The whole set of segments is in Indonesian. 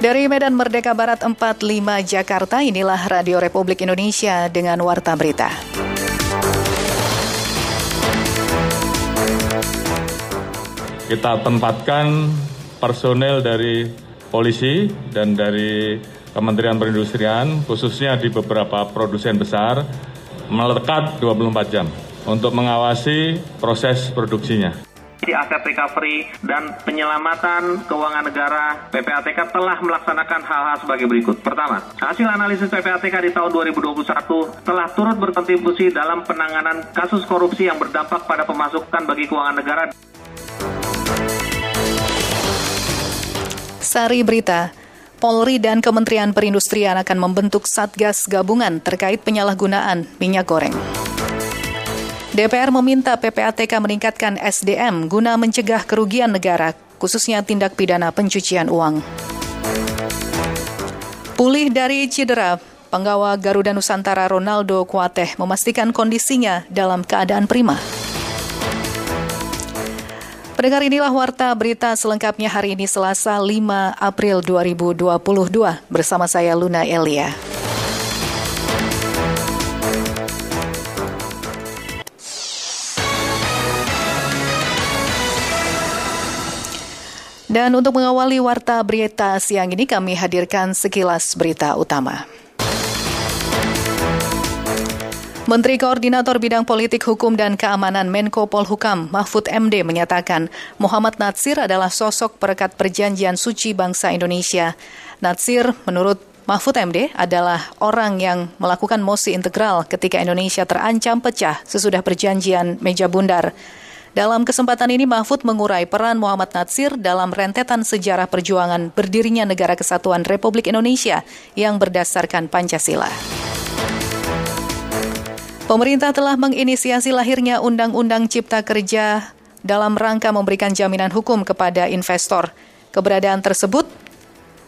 Dari Medan Merdeka Barat 45 Jakarta, inilah Radio Republik Indonesia dengan Warta Berita. Kita tempatkan personel dari polisi dan dari Kementerian Perindustrian, khususnya di beberapa produsen besar, melekat 24 jam untuk mengawasi proses produksinya di aset recovery dan penyelamatan keuangan negara, PPATK telah melaksanakan hal-hal sebagai berikut. Pertama, hasil analisis PPATK di tahun 2021 telah turut berkontribusi dalam penanganan kasus korupsi yang berdampak pada pemasukan bagi keuangan negara. Sari Berita, Polri dan Kementerian Perindustrian akan membentuk Satgas Gabungan terkait penyalahgunaan minyak goreng. DPR meminta PPATK meningkatkan SDM guna mencegah kerugian negara, khususnya tindak pidana pencucian uang. Pulih dari cedera, penggawa Garuda Nusantara Ronaldo Kuateh memastikan kondisinya dalam keadaan prima. Pendengar inilah warta berita selengkapnya hari ini Selasa 5 April 2022 bersama saya Luna Elia. Dan untuk mengawali warta berita siang ini kami hadirkan sekilas berita utama. Menteri Koordinator Bidang Politik Hukum dan Keamanan Menko Polhukam Mahfud MD menyatakan Muhammad Natsir adalah sosok perekat perjanjian suci bangsa Indonesia. Natsir menurut Mahfud MD adalah orang yang melakukan mosi integral ketika Indonesia terancam pecah sesudah perjanjian meja bundar. Dalam kesempatan ini Mahfud mengurai peran Muhammad Natsir dalam rentetan sejarah perjuangan berdirinya Negara Kesatuan Republik Indonesia yang berdasarkan Pancasila. Pemerintah telah menginisiasi lahirnya Undang-Undang Cipta Kerja dalam rangka memberikan jaminan hukum kepada investor. Keberadaan tersebut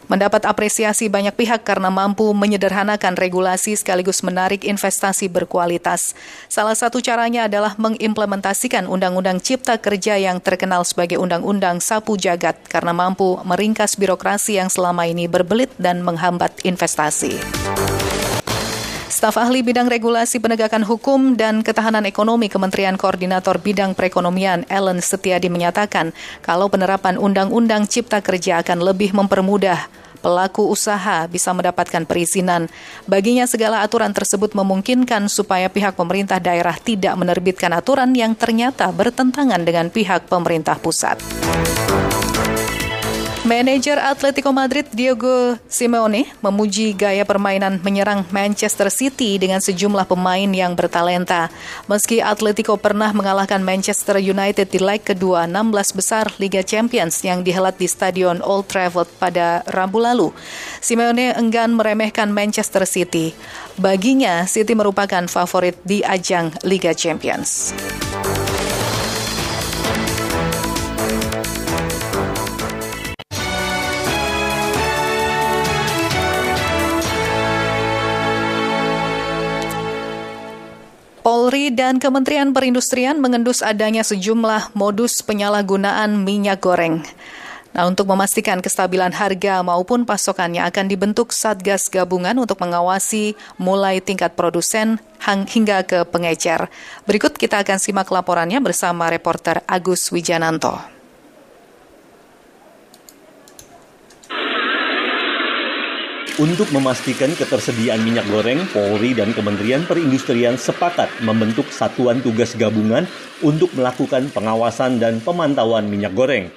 mendapat apresiasi banyak pihak karena mampu menyederhanakan regulasi sekaligus menarik investasi berkualitas. Salah satu caranya adalah mengimplementasikan Undang-Undang Cipta Kerja yang terkenal sebagai Undang-Undang Sapu Jagat karena mampu meringkas birokrasi yang selama ini berbelit dan menghambat investasi. Staf ahli bidang regulasi penegakan hukum dan ketahanan ekonomi Kementerian Koordinator Bidang Perekonomian Ellen Setiadi menyatakan kalau penerapan Undang-Undang Cipta Kerja akan lebih mempermudah pelaku usaha bisa mendapatkan perizinan. Baginya segala aturan tersebut memungkinkan supaya pihak pemerintah daerah tidak menerbitkan aturan yang ternyata bertentangan dengan pihak pemerintah pusat. Manajer Atletico Madrid Diego Simeone memuji gaya permainan menyerang Manchester City dengan sejumlah pemain yang bertalenta. Meski Atletico pernah mengalahkan Manchester United di leg kedua 16 besar Liga Champions yang dihelat di Stadion Old Trafford pada Rabu lalu, Simeone enggan meremehkan Manchester City. Baginya, City merupakan favorit di ajang Liga Champions. Polri dan Kementerian Perindustrian mengendus adanya sejumlah modus penyalahgunaan minyak goreng. Nah, untuk memastikan kestabilan harga maupun pasokannya akan dibentuk Satgas Gabungan untuk mengawasi mulai tingkat produsen hingga ke pengecer. Berikut kita akan simak laporannya bersama reporter Agus Wijananto. Untuk memastikan ketersediaan minyak goreng, Polri dan Kementerian Perindustrian sepakat membentuk satuan tugas gabungan untuk melakukan pengawasan dan pemantauan minyak goreng.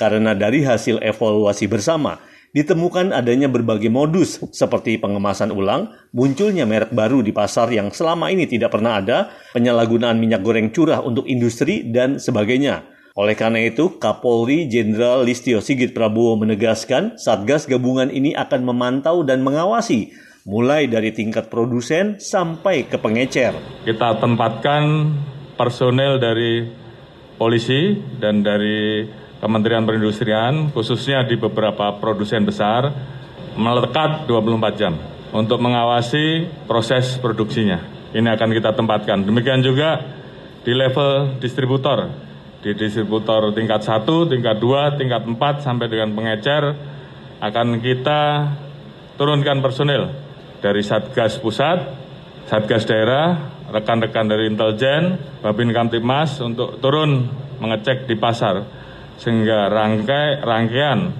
Karena dari hasil evaluasi bersama, ditemukan adanya berbagai modus seperti pengemasan ulang, munculnya merek baru di pasar yang selama ini tidak pernah ada, penyalahgunaan minyak goreng curah untuk industri, dan sebagainya. Oleh karena itu, Kapolri Jenderal Listio Sigit Prabowo menegaskan Satgas gabungan ini akan memantau dan mengawasi mulai dari tingkat produsen sampai ke pengecer. Kita tempatkan personel dari polisi dan dari Kementerian Perindustrian, khususnya di beberapa produsen besar, melekat 24 jam untuk mengawasi proses produksinya. Ini akan kita tempatkan. Demikian juga di level distributor di distributor tingkat 1, tingkat 2, tingkat 4 sampai dengan pengecer akan kita turunkan personil dari Satgas Pusat, Satgas Daerah, rekan-rekan dari intelijen, Babin Kamtipmas untuk turun mengecek di pasar. Sehingga rangkai rangkaian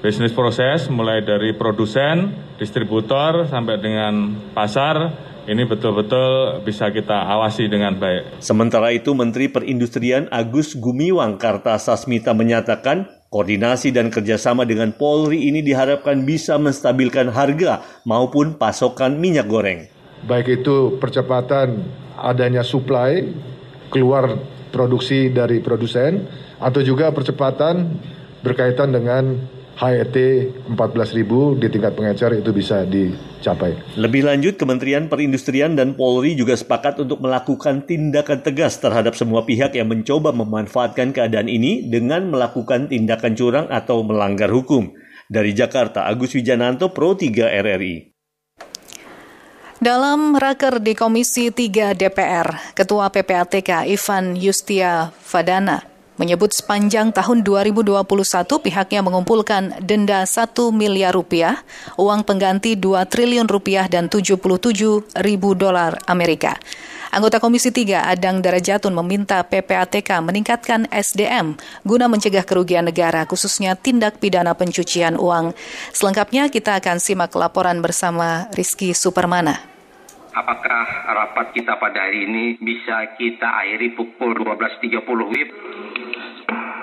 bisnis proses mulai dari produsen, distributor sampai dengan pasar ini betul-betul bisa kita awasi dengan baik. Sementara itu Menteri Perindustrian Agus Gumiwang Kartasasmita menyatakan koordinasi dan kerjasama dengan Polri ini diharapkan bisa menstabilkan harga maupun pasokan minyak goreng baik itu percepatan adanya supply keluar produksi dari produsen atau juga percepatan berkaitan dengan HET 14.000 di tingkat pengecer itu bisa dicapai. Lebih lanjut, Kementerian Perindustrian dan Polri juga sepakat untuk melakukan tindakan tegas terhadap semua pihak yang mencoba memanfaatkan keadaan ini dengan melakukan tindakan curang atau melanggar hukum. Dari Jakarta, Agus Wijananto, Pro 3 RRI. Dalam raker di Komisi 3 DPR, Ketua PPATK Ivan Yustia Fadana menyebut sepanjang tahun 2021 pihaknya mengumpulkan denda 1 miliar rupiah, uang pengganti 2 triliun rupiah dan 77 ribu dolar Amerika. Anggota Komisi 3 Adang Darajatun meminta PPATK meningkatkan SDM guna mencegah kerugian negara khususnya tindak pidana pencucian uang. Selengkapnya kita akan simak laporan bersama Rizky Supermana apakah rapat kita pada hari ini bisa kita akhiri pukul 12.30 WIB you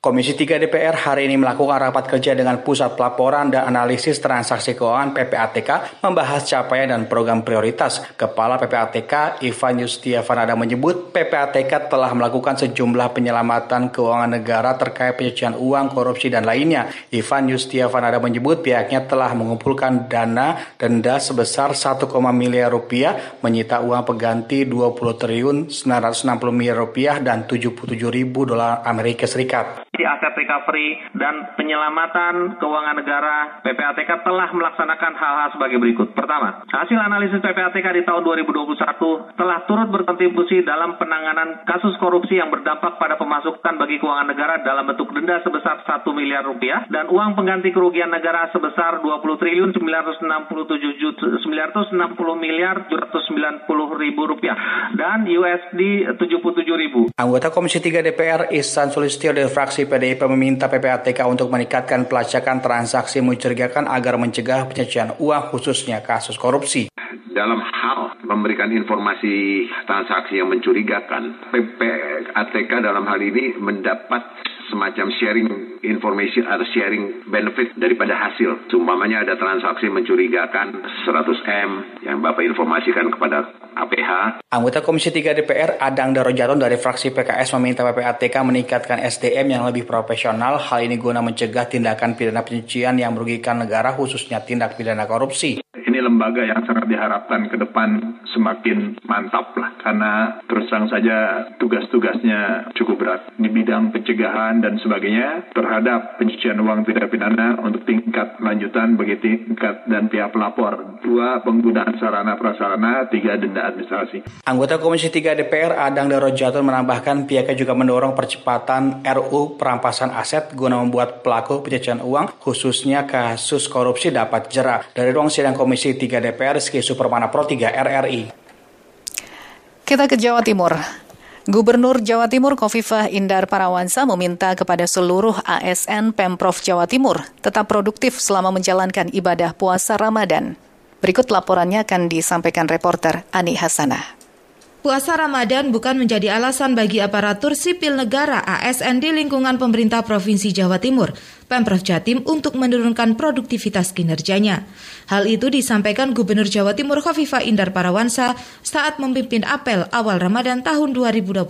Komisi 3 DPR hari ini melakukan rapat kerja dengan Pusat Pelaporan dan Analisis Transaksi Keuangan PPATK membahas capaian dan program prioritas. Kepala PPATK Ivan Yustia Fanada menyebut PPATK telah melakukan sejumlah penyelamatan keuangan negara terkait pencucian uang, korupsi, dan lainnya. Ivan Yustia Fanada menyebut pihaknya telah mengumpulkan dana denda sebesar 1, miliar rupiah, menyita uang pengganti 20 triliun 960 miliar rupiah dan 77 ribu dolar Amerika Serikat aset recovery dan penyelamatan keuangan negara, PPATK telah melaksanakan hal-hal sebagai berikut. Pertama, hasil analisis PPATK di tahun 2021 telah turut berkontribusi dalam penanganan kasus korupsi yang berdampak pada pemasukan bagi keuangan negara dalam bentuk denda sebesar 1 miliar rupiah dan uang pengganti kerugian negara sebesar 20 triliun 967 juta 960 miliar 790 ribu rupiah dan USD 77 ribu. Anggota Komisi 3 DPR Ihsan Sulistyo dari fraksi PDIP meminta PPATK untuk meningkatkan pelacakan transaksi mencurigakan agar mencegah pencucian uang khususnya kasus korupsi. Dalam hal memberikan informasi transaksi yang mencurigakan, PPATK dalam hal ini mendapat semacam sharing information atau sharing benefit daripada hasil. Sumpamanya ada transaksi mencurigakan 100M yang Bapak informasikan kepada APH. Anggota Komisi 3 DPR Adang Darojaton dari fraksi PKS meminta PPATK meningkatkan SDM yang lebih profesional. Hal ini guna mencegah tindakan pidana pencucian yang merugikan negara khususnya tindak pidana korupsi lembaga yang sangat diharapkan ke depan semakin mantap lah karena terus terang saja tugas-tugasnya cukup berat di bidang pencegahan dan sebagainya terhadap pencucian uang tidak pidana untuk tingkat lanjutan bagi tingkat dan pihak pelapor dua penggunaan sarana prasarana tiga denda administrasi. Anggota Komisi 3 DPR Adang Darojatun menambahkan pihaknya juga mendorong percepatan RU perampasan aset guna membuat pelaku pencucian uang khususnya kasus korupsi dapat jerah. Dari ruang sidang Komisi Komisi 3 DPR Rizky Supermana Pro 3 RRI. Kita ke Jawa Timur. Gubernur Jawa Timur Kofifah Indar Parawansa meminta kepada seluruh ASN Pemprov Jawa Timur tetap produktif selama menjalankan ibadah puasa Ramadan. Berikut laporannya akan disampaikan reporter Ani Hasanah. Puasa Ramadan bukan menjadi alasan bagi aparatur sipil negara ASN di lingkungan pemerintah Provinsi Jawa Timur, Pemprov Jatim untuk menurunkan produktivitas kinerjanya. Hal itu disampaikan Gubernur Jawa Timur Khofifa Indar Parawansa saat memimpin apel awal Ramadan tahun 2022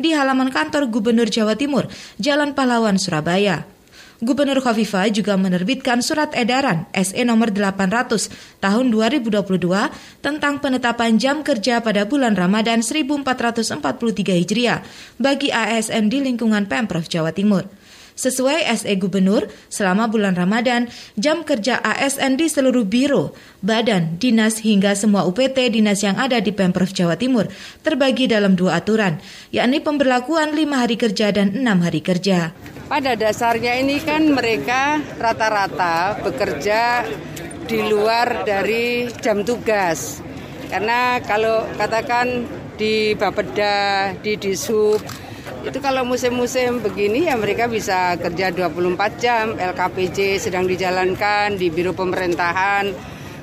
di halaman kantor Gubernur Jawa Timur, Jalan Pahlawan, Surabaya. Gubernur Khofifah juga menerbitkan surat edaran SE nomor 800 tahun 2022 tentang penetapan jam kerja pada bulan Ramadan 1443 Hijriah bagi ASN di lingkungan Pemprov Jawa Timur. Sesuai SE Gubernur, selama bulan Ramadan, jam kerja ASN di seluruh biro, badan, dinas hingga semua UPT dinas yang ada di Pemprov Jawa Timur terbagi dalam dua aturan, yakni pemberlakuan lima hari kerja dan enam hari kerja. Pada dasarnya ini kan mereka rata-rata bekerja di luar dari jam tugas. Karena kalau katakan di Bapeda, di Disub, itu kalau musim-musim begini ya mereka bisa kerja 24 jam, LKPJ sedang dijalankan di Biro Pemerintahan,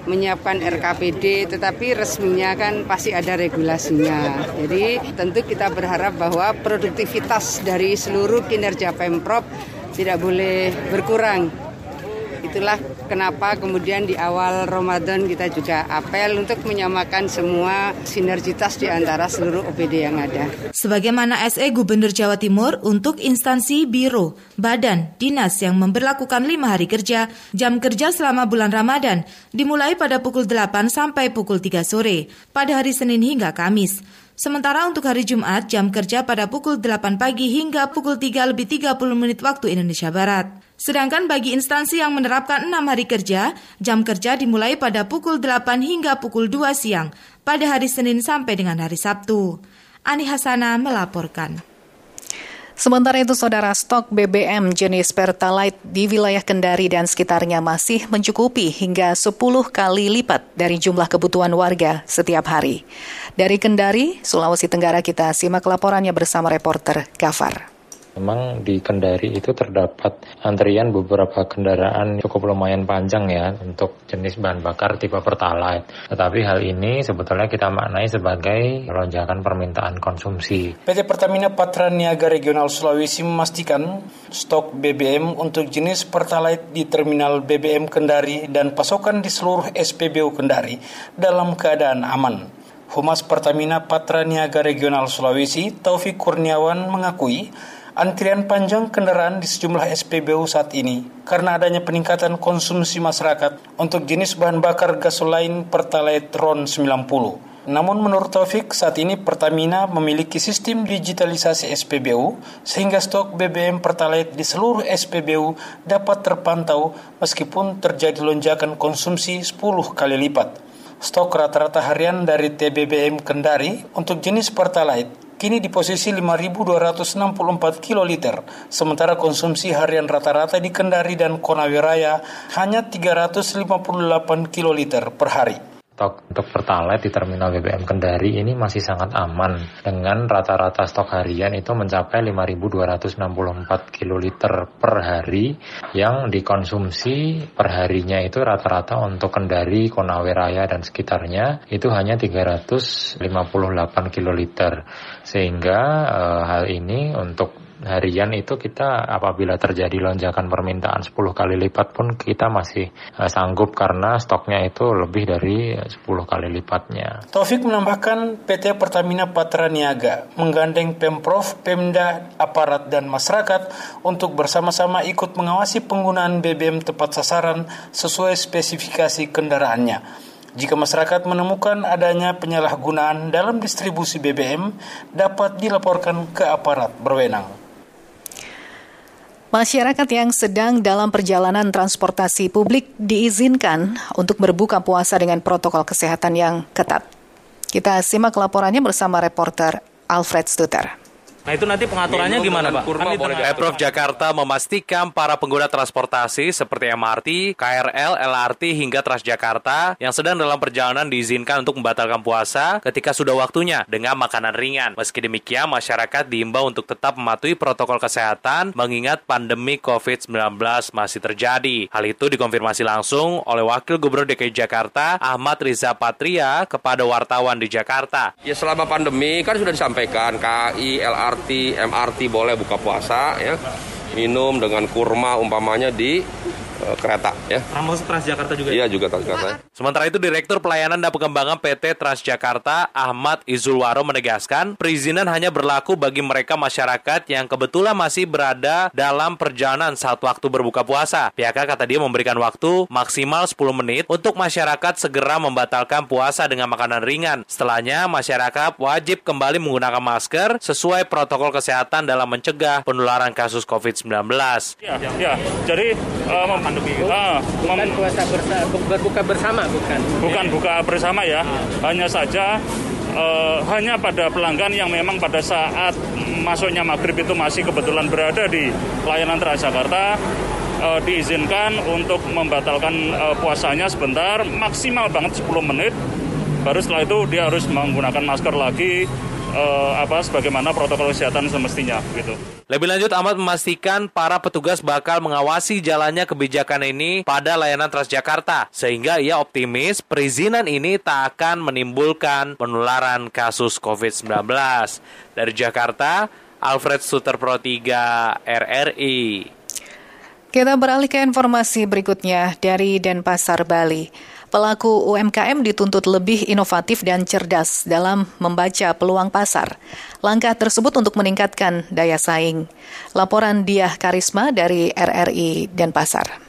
menyiapkan RKPD, tetapi resminya kan pasti ada regulasinya. Jadi tentu kita berharap bahwa produktivitas dari seluruh kinerja Pemprov tidak boleh berkurang. Itulah kenapa kemudian di awal Ramadan kita juga apel untuk menyamakan semua sinergitas di antara seluruh OPD yang ada. Sebagaimana SE Gubernur Jawa Timur untuk instansi biro, badan, dinas yang memperlakukan lima hari kerja, jam kerja selama bulan Ramadan dimulai pada pukul 8 sampai pukul 3 sore, pada hari Senin hingga Kamis. Sementara untuk hari Jumat, jam kerja pada pukul 8 pagi hingga pukul 3 lebih 30 menit waktu Indonesia Barat. Sedangkan bagi instansi yang menerapkan enam hari kerja, jam kerja dimulai pada pukul 8 hingga pukul 2 siang pada hari Senin sampai dengan hari Sabtu. Ani Hasana melaporkan. Sementara itu, saudara stok BBM jenis Pertalite di wilayah Kendari dan sekitarnya masih mencukupi hingga 10 kali lipat dari jumlah kebutuhan warga setiap hari. Dari Kendari, Sulawesi Tenggara kita simak laporannya bersama reporter Gafar. Memang di Kendari itu terdapat antrian beberapa kendaraan cukup lumayan panjang ya untuk jenis bahan bakar tipe Pertalite. Tetapi hal ini sebetulnya kita maknai sebagai lonjakan permintaan konsumsi. PT Pertamina Patra Niaga Regional Sulawesi memastikan stok BBM untuk jenis Pertalite di Terminal BBM Kendari dan pasokan di seluruh SPBU Kendari dalam keadaan aman. Humas Pertamina Patra Niaga Regional Sulawesi, Taufik Kurniawan mengakui antrian panjang kendaraan di sejumlah SPBU saat ini karena adanya peningkatan konsumsi masyarakat untuk jenis bahan bakar gasolin Pertalite RON 90. Namun menurut Taufik, saat ini Pertamina memiliki sistem digitalisasi SPBU sehingga stok BBM Pertalite di seluruh SPBU dapat terpantau meskipun terjadi lonjakan konsumsi 10 kali lipat. Stok rata-rata harian dari TBBM Kendari untuk jenis Pertalite kini di posisi 5.264 kiloliter, sementara konsumsi harian rata-rata di Kendari dan Konawe Raya hanya 358 kiloliter per hari stok untuk Pertalite di Terminal BBM Kendari ini masih sangat aman. Dengan rata-rata stok harian itu mencapai 5.264 kiloliter per hari yang dikonsumsi per harinya itu rata-rata untuk Kendari, Konawe Raya dan sekitarnya itu hanya 358 kiloliter. Sehingga e, hal ini untuk harian itu kita apabila terjadi lonjakan permintaan 10 kali lipat pun kita masih uh, sanggup karena stoknya itu lebih dari 10 kali lipatnya. Taufik menambahkan PT Pertamina Patra Niaga menggandeng Pemprov, Pemda, aparat dan masyarakat untuk bersama-sama ikut mengawasi penggunaan BBM tepat sasaran sesuai spesifikasi kendaraannya. Jika masyarakat menemukan adanya penyalahgunaan dalam distribusi BBM, dapat dilaporkan ke aparat berwenang. Masyarakat yang sedang dalam perjalanan transportasi publik diizinkan untuk berbuka puasa dengan protokol kesehatan yang ketat. Kita simak laporannya bersama reporter Alfred Stuter. Nah itu nanti pengaturannya Minum gimana Pak? Kurma Pemprov Jakarta memastikan para pengguna transportasi seperti MRT, KRL, LRT hingga Transjakarta yang sedang dalam perjalanan diizinkan untuk membatalkan puasa ketika sudah waktunya dengan makanan ringan. Meski demikian, masyarakat diimbau untuk tetap mematuhi protokol kesehatan mengingat pandemi COVID-19 masih terjadi. Hal itu dikonfirmasi langsung oleh Wakil Gubernur DKI Jakarta Ahmad Riza Patria kepada wartawan di Jakarta. Ya selama pandemi kan sudah disampaikan KI, LRT LRT, MRT boleh buka puasa ya. Minum dengan kurma umpamanya di kereta ya. Termasuk Transjakarta juga. Iya juga Transjakarta. Sementara itu Direktur Pelayanan dan Pengembangan PT Transjakarta Ahmad Izulwaro menegaskan perizinan hanya berlaku bagi mereka masyarakat yang kebetulan masih berada dalam perjalanan saat waktu berbuka puasa. Pihaknya kata dia memberikan waktu maksimal 10 menit untuk masyarakat segera membatalkan puasa dengan makanan ringan. Setelahnya masyarakat wajib kembali menggunakan masker sesuai protokol kesehatan dalam mencegah penularan kasus COVID-19. Ya, ya. Jadi uh, pandemi uh, bukan puasa bersa berbuka bersama bukan. Bukan buka bersama ya. Hanya saja uh, hanya pada pelanggan yang memang pada saat masuknya maghrib itu masih kebetulan berada di layanan Transjakarta uh, diizinkan untuk membatalkan uh, puasanya sebentar maksimal banget 10 menit baru setelah itu dia harus menggunakan masker lagi uh, apa sebagaimana protokol kesehatan semestinya gitu. Lebih lanjut Ahmad memastikan para petugas bakal mengawasi jalannya kebijakan ini pada layanan Transjakarta sehingga ia optimis perizinan ini tak akan menimbulkan penularan kasus COVID-19. Dari Jakarta, Alfred Suter Pro 3 RRI. Kita beralih ke informasi berikutnya dari Denpasar, Bali. Pelaku UMKM dituntut lebih inovatif dan cerdas dalam membaca peluang pasar. Langkah tersebut untuk meningkatkan daya saing. Laporan Diah Karisma dari RRI Denpasar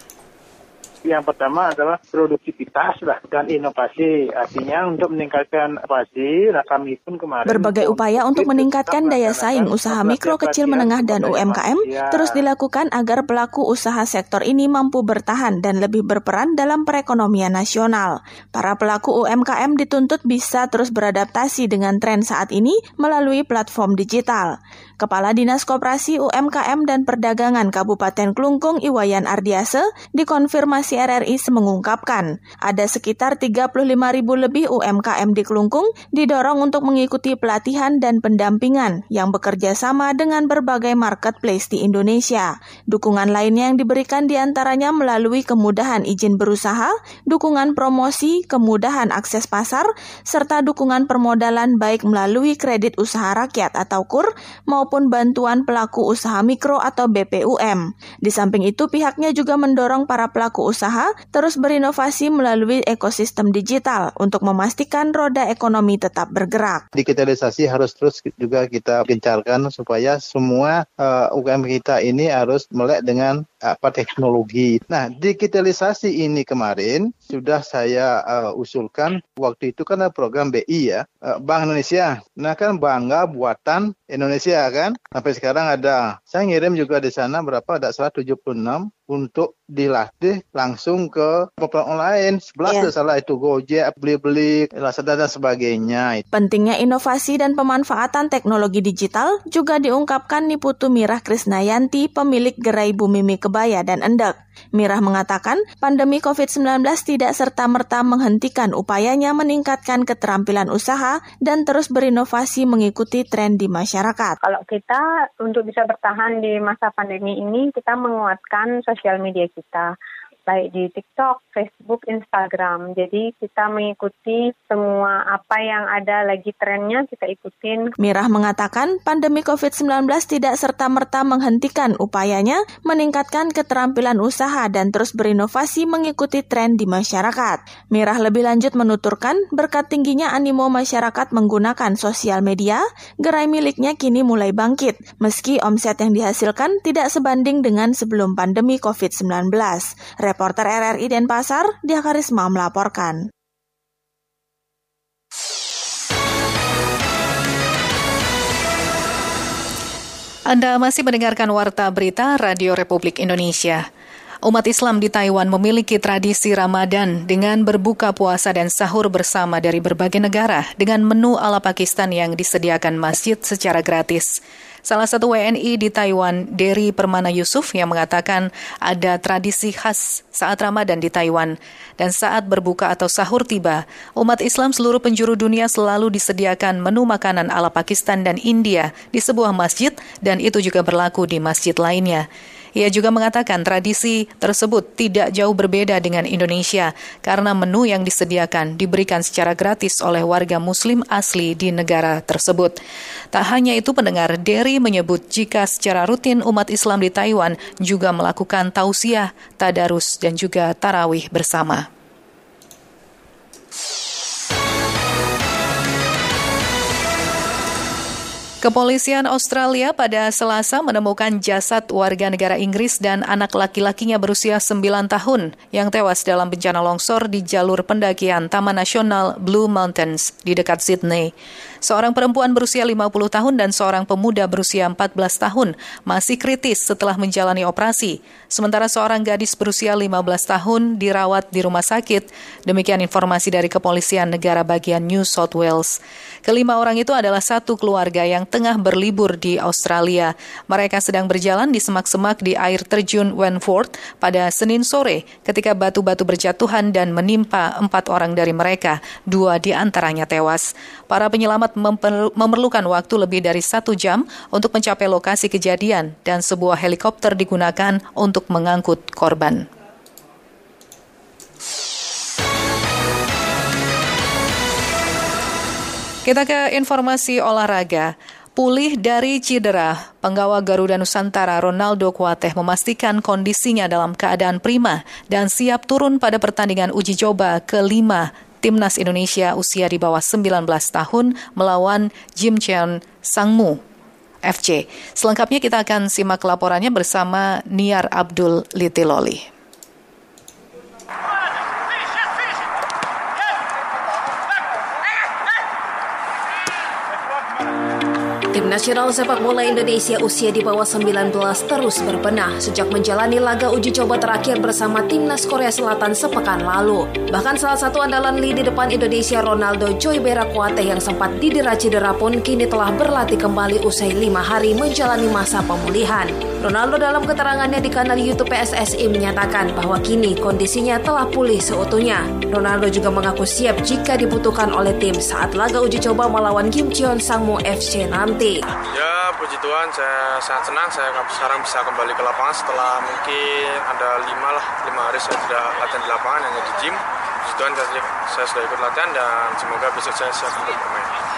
yang pertama adalah produktivitas lah dan inovasi. Artinya untuk meningkatkan inovasi, nah kami pun kemarin berbagai upaya untuk meningkatkan daya saing usaha mikro kecil menengah dan UMKM terus dilakukan agar pelaku usaha sektor ini mampu bertahan dan lebih berperan dalam perekonomian nasional. Para pelaku UMKM dituntut bisa terus beradaptasi dengan tren saat ini melalui platform digital. Kepala Dinas Koperasi UMKM dan Perdagangan Kabupaten Klungkung Iwayan Ardiase dikonfirmasi RRI mengungkapkan ada sekitar 35 ribu lebih UMKM di Klungkung didorong untuk mengikuti pelatihan dan pendampingan yang bekerja sama dengan berbagai marketplace di Indonesia. Dukungan lainnya yang diberikan di antaranya melalui kemudahan izin berusaha, dukungan promosi, kemudahan akses pasar, serta dukungan permodalan baik melalui kredit usaha rakyat atau KUR maupun maupun bantuan pelaku usaha mikro atau BPUM. Di samping itu, pihaknya juga mendorong para pelaku usaha terus berinovasi melalui ekosistem digital untuk memastikan roda ekonomi tetap bergerak. Digitalisasi harus terus juga kita gencarkan supaya semua uh, eh, UKM kita ini harus melek dengan apa teknologi. Nah, digitalisasi ini kemarin sudah saya uh, usulkan waktu itu ada program BI ya, uh, Bank Indonesia. Nah, kan bangga buatan Indonesia kan. Sampai sekarang ada. Saya ngirim juga di sana berapa ada 176 untuk dilatih langsung ke perusahaan online. Sebelas yeah. salah itu Gojek, beli-beli, Lazada dan sebagainya. Pentingnya inovasi dan pemanfaatan teknologi digital juga diungkapkan Niputu Mirah Krisnayanti, pemilik gerai Bumi Mie Kebaya dan Endek. Mirah mengatakan pandemi COVID-19 tidak serta-merta menghentikan upayanya meningkatkan keterampilan usaha dan terus berinovasi mengikuti tren di masyarakat. Kalau kita untuk bisa bertahan di masa pandemi ini, kita menguatkan sosial media kita baik di TikTok, Facebook, Instagram. Jadi kita mengikuti semua apa yang ada lagi trennya kita ikutin. Mirah mengatakan pandemi COVID-19 tidak serta-merta menghentikan upayanya meningkatkan keterampilan usaha dan terus berinovasi mengikuti tren di masyarakat. Mirah lebih lanjut menuturkan berkat tingginya animo masyarakat menggunakan sosial media, gerai miliknya kini mulai bangkit meski omset yang dihasilkan tidak sebanding dengan sebelum pandemi COVID-19. Reporter RRI Denpasar, Dia Karisma melaporkan. Anda masih mendengarkan Warta Berita Radio Republik Indonesia. Umat Islam di Taiwan memiliki tradisi Ramadan dengan berbuka puasa dan sahur bersama dari berbagai negara dengan menu ala Pakistan yang disediakan masjid secara gratis. Salah satu WNI di Taiwan, Derry Permana Yusuf, yang mengatakan ada tradisi khas saat Ramadan di Taiwan. Dan saat berbuka atau sahur tiba, umat Islam seluruh penjuru dunia selalu disediakan menu makanan ala Pakistan dan India di sebuah masjid dan itu juga berlaku di masjid lainnya. Ia juga mengatakan tradisi tersebut tidak jauh berbeda dengan Indonesia karena menu yang disediakan diberikan secara gratis oleh warga muslim asli di negara tersebut. Tak hanya itu pendengar, Derry menyebut jika secara rutin umat Islam di Taiwan juga melakukan tausiah, tadarus, dan juga tarawih bersama. Kepolisian Australia pada Selasa menemukan jasad warga negara Inggris dan anak laki-lakinya berusia 9 tahun yang tewas dalam bencana longsor di jalur pendakian Taman Nasional Blue Mountains di dekat Sydney. Seorang perempuan berusia 50 tahun dan seorang pemuda berusia 14 tahun masih kritis setelah menjalani operasi, sementara seorang gadis berusia 15 tahun dirawat di rumah sakit. Demikian informasi dari Kepolisian Negara bagian New South Wales. Kelima orang itu adalah satu keluarga yang tengah berlibur di Australia. Mereka sedang berjalan di semak-semak di air terjun Wenford pada Senin sore ketika batu-batu berjatuhan dan menimpa empat orang dari mereka, dua di antaranya tewas. Para penyelamat memerlukan waktu lebih dari satu jam untuk mencapai lokasi kejadian dan sebuah helikopter digunakan untuk mengangkut korban. Kita ke informasi olahraga. Pulih dari cedera, penggawa Garuda Nusantara Ronaldo Kuateh memastikan kondisinya dalam keadaan prima dan siap turun pada pertandingan uji coba kelima Timnas Indonesia usia di bawah 19 tahun melawan Jim Cheon Sangmu FC. Selengkapnya kita akan simak laporannya bersama Niar Abdul Litiloli. Tim nasional sepak bola Indonesia usia di bawah 19 terus berbenah sejak menjalani laga uji coba terakhir bersama timnas Korea Selatan sepekan lalu. Bahkan salah satu andalan lini depan Indonesia Ronaldo Joy Berakwate yang sempat didera cedera pun kini telah berlatih kembali usai lima hari menjalani masa pemulihan. Ronaldo dalam keterangannya di kanal YouTube PSSI menyatakan bahwa kini kondisinya telah pulih seutuhnya. Ronaldo juga mengaku siap jika dibutuhkan oleh tim saat laga uji coba melawan Kim Cheon Sangmu FC nanti Ya, puji Tuhan, saya sangat senang saya sekarang bisa kembali ke lapangan setelah mungkin ada lima lah, lima hari saya tidak latihan di lapangan, hanya di gym. Puji Tuhan, saya, saya sudah ikut latihan dan semoga besok saya siap untuk bermain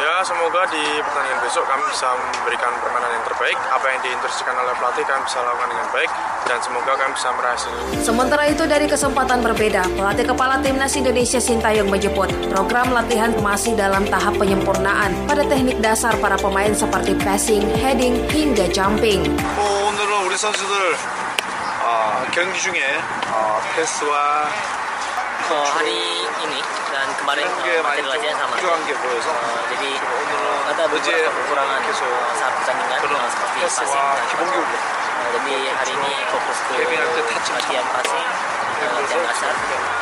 Ya, semoga di pertandingan besok kami bisa memberikan permainan yang terbaik. Apa yang diinstruksikan oleh pelatih kami bisa lakukan dengan baik dan semoga kami bisa berhasil. Sementara itu dari kesempatan berbeda, pelatih kepala timnas Indonesia Sintayong menyebut program latihan masih dalam tahap penyempurnaan pada teknik dasar para pemain seperti passing, heading hingga jumping. Oh, 오늘은 우리 선수들 어, 경기 중에 어, 패스와 uh, hari ini dan kemarin uh, materi latihan sama. Uh, jadi uh, ada beberapa kekurangan uh, saat pertandingan uh, seperti passing uh, jadi hari ini fokus ke latihan passing, dan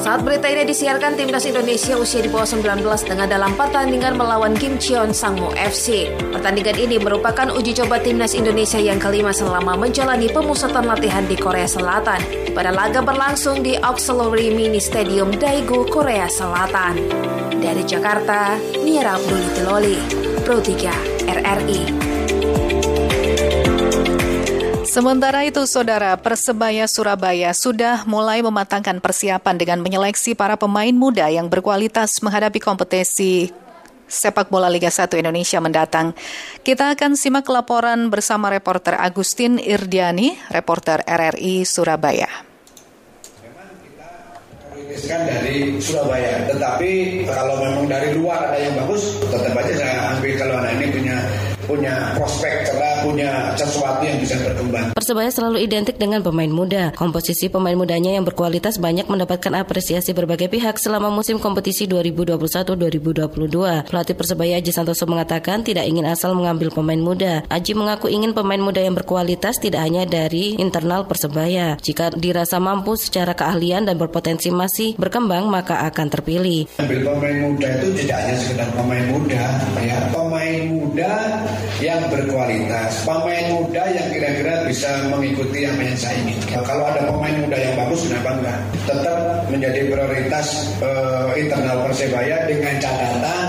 saat berita ini disiarkan, timnas Indonesia usia di bawah 19 tengah dalam pertandingan melawan Kim Cheon Sangmo FC. Pertandingan ini merupakan uji coba timnas Indonesia yang kelima selama menjalani pemusatan latihan di Korea Selatan. Pada laga berlangsung di Auxiliary Mini Stadium Daegu, Korea Selatan. Dari Jakarta, Mira Abdul Pro 3 RRI. Sementara itu, Saudara, Persebaya Surabaya sudah mulai mematangkan persiapan dengan menyeleksi para pemain muda yang berkualitas menghadapi kompetisi sepak bola Liga 1 Indonesia mendatang. Kita akan simak laporan bersama reporter Agustin Irdiani, reporter RRI Surabaya kan dari Surabaya. Tetapi kalau memang dari luar ada yang bagus, tetap aja saya ambil kalau anak ini punya punya prospek cerah, punya sesuatu yang bisa berkembang. Persebaya selalu identik dengan pemain muda. Komposisi pemain mudanya yang berkualitas banyak mendapatkan apresiasi berbagai pihak selama musim kompetisi 2021-2022. Pelatih Persebaya Aji Santoso mengatakan tidak ingin asal mengambil pemain muda. Aji mengaku ingin pemain muda yang berkualitas tidak hanya dari internal Persebaya. Jika dirasa mampu secara keahlian dan berpotensi masih berkembang, maka akan terpilih. Ambil pemain muda itu tidak hanya sekedar pemain muda, ya pemain muda yang berkualitas, pemain muda yang kira-kira bisa mengikuti apa yang saya inginkan. Kalau ada pemain muda yang bagus, kenapa enggak? Tetap menjadi prioritas uh, internal Persebaya dengan catatan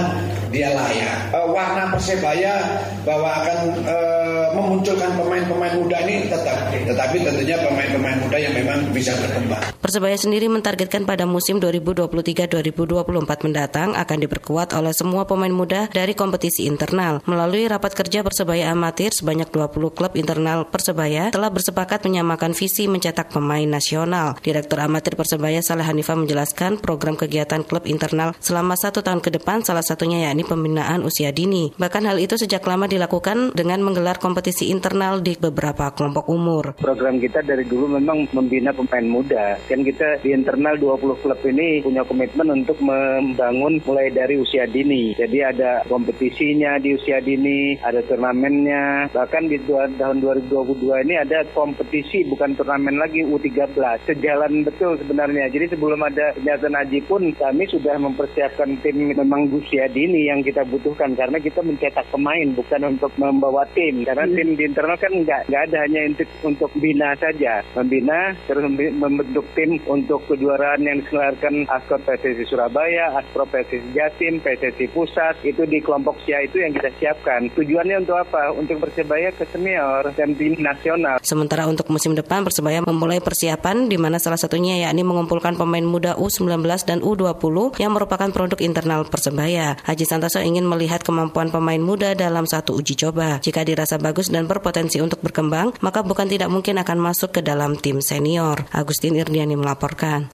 dia layak. Uh, warna Persebaya bahwa akan uh, memunculkan pemain-pemain muda ini tetap, tetapi tentunya pemain-pemain muda yang memang bisa berkembang. Persebaya sendiri mentargetkan pada musim 2023-2024 mendatang akan diperkuat oleh semua pemain muda dari kompetisi internal. Melalui rapat kerja Persebaya amatir sebanyak 20 klub internal Persebaya telah bersepakat menyamakan visi mencetak pemain nasional. Direktur amatir Persebaya Saleh Hanifah menjelaskan program kegiatan klub internal selama satu tahun ke depan salah satunya yakni pembinaan usia dini. Bahkan hal itu sejak lama dilakukan dengan menggelar kompetisi internal di beberapa kelompok umur. Program kita dari dulu memang membina pemain muda. Kan kita di internal 20 klub ini punya komitmen untuk membangun mulai dari usia dini. Jadi ada kompetisinya di usia dini, ada turnamennya. Bahkan di tahun 2022 ini ada kompetisi bukan turnamen lagi U13. Sejalan betul sebenarnya. Jadi sebelum ada pernyataan haji pun kami sudah mempersiapkan tim memang usia dini yang kita butuhkan karena kita mencetak pemain bukan untuk membawa tim. Karena hmm. tim di internal kan nggak nggak ada hanya untuk untuk bina saja. Membina terus membentuk tim untuk kejuaraan yang diselenggarakan Askot PSSI Surabaya, Aspro PSSI Jatim, PSSI Pusat. Itu di kelompok SIA itu yang kita siapkan. Tujuannya untuk apa? Untuk persebaya ke senior dan tim nasional. Sementara untuk musim depan persebaya memulai persiapan di mana salah satunya yakni mengumpulkan pemain muda U19 dan U20 yang merupakan produk internal Persebaya. Haji Santoso ingin melihat kemampuan pemain muda dalam satu uji coba. Jika dirasa bagus dan berpotensi untuk berkembang, maka bukan tidak mungkin akan masuk ke dalam tim senior. Agustin Irdiani melaporkan.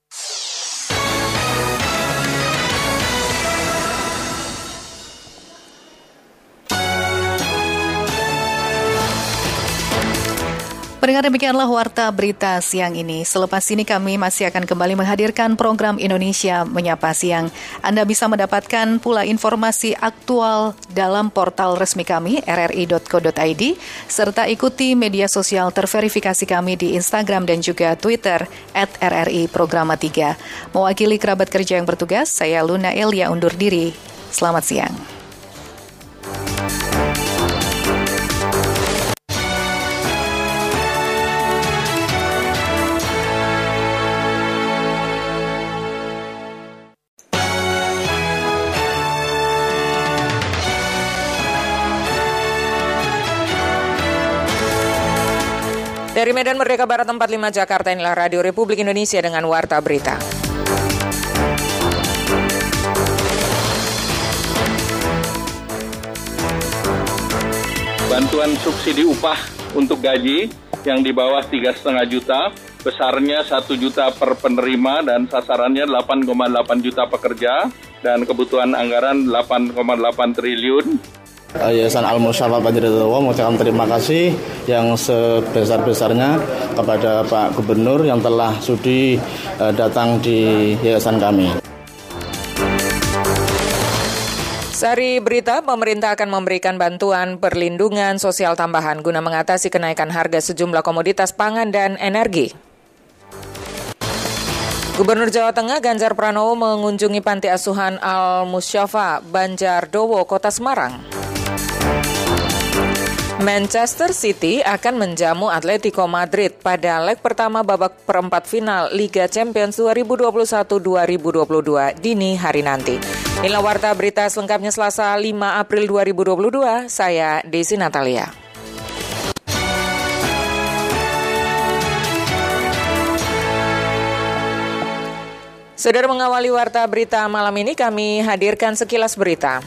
Pendengar demikianlah warta berita siang ini. Selepas ini kami masih akan kembali menghadirkan program Indonesia Menyapa Siang. Anda bisa mendapatkan pula informasi aktual dalam portal resmi kami rri.co.id serta ikuti media sosial terverifikasi kami di Instagram dan juga Twitter at RRI Programa 3. Mewakili kerabat kerja yang bertugas, saya Luna Elia undur diri. Selamat siang. Dari Medan Merdeka Barat 45 Jakarta inilah Radio Republik Indonesia dengan Warta Berita. Bantuan subsidi upah untuk gaji yang di bawah tiga setengah juta, besarnya satu juta per penerima dan sasarannya 8,8 juta pekerja dan kebutuhan anggaran 8,8 triliun Yayasan Al Musyafa Banjarnegara mengucapkan terima kasih yang sebesar-besarnya kepada Pak Gubernur yang telah sudi uh, datang di yayasan kami. Sari berita, pemerintah akan memberikan bantuan perlindungan sosial tambahan guna mengatasi kenaikan harga sejumlah komoditas pangan dan energi. Gubernur Jawa Tengah Ganjar Pranowo mengunjungi panti asuhan Al Musyafa Banjardowo, Kota Semarang. Manchester City akan menjamu Atletico Madrid pada leg pertama babak perempat final Liga Champions 2021-2022 dini hari nanti. Inilah warta berita selengkapnya Selasa 5 April 2022. Saya Desi Natalia. Saudara mengawali warta berita malam ini kami hadirkan sekilas berita.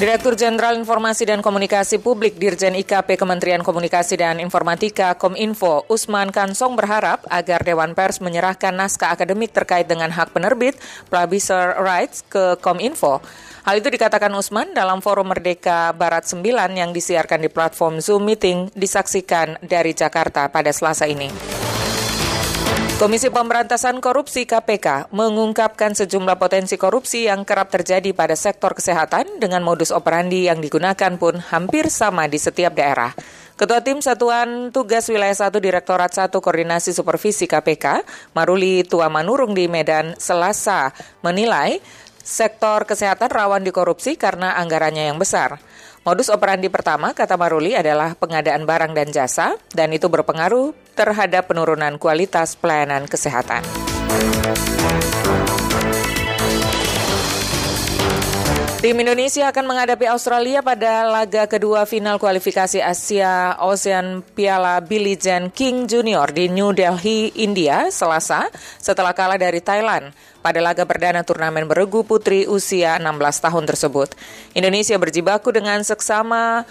Direktur Jenderal Informasi dan Komunikasi Publik Dirjen IKP Kementerian Komunikasi dan Informatika Kominfo Usman Kansong berharap agar Dewan Pers menyerahkan naskah akademik terkait dengan hak penerbit publisher rights ke Kominfo. Hal itu dikatakan Usman dalam forum Merdeka Barat 9 yang disiarkan di platform Zoom Meeting disaksikan dari Jakarta pada Selasa ini. Komisi Pemberantasan Korupsi KPK mengungkapkan sejumlah potensi korupsi yang kerap terjadi pada sektor kesehatan dengan modus operandi yang digunakan pun hampir sama di setiap daerah. Ketua Tim Satuan Tugas Wilayah 1 Direktorat 1 Koordinasi Supervisi KPK, Maruli Tuamanurung di Medan, Selasa, menilai sektor kesehatan rawan dikorupsi karena anggarannya yang besar. Modus operandi pertama, kata Maruli, adalah pengadaan barang dan jasa, dan itu berpengaruh terhadap penurunan kualitas pelayanan kesehatan. Tim Indonesia akan menghadapi Australia pada laga kedua final kualifikasi Asia Ocean Piala Billie Jean King Junior di New Delhi, India, Selasa setelah kalah dari Thailand pada laga perdana turnamen beregu putri usia 16 tahun tersebut. Indonesia berjibaku dengan seksama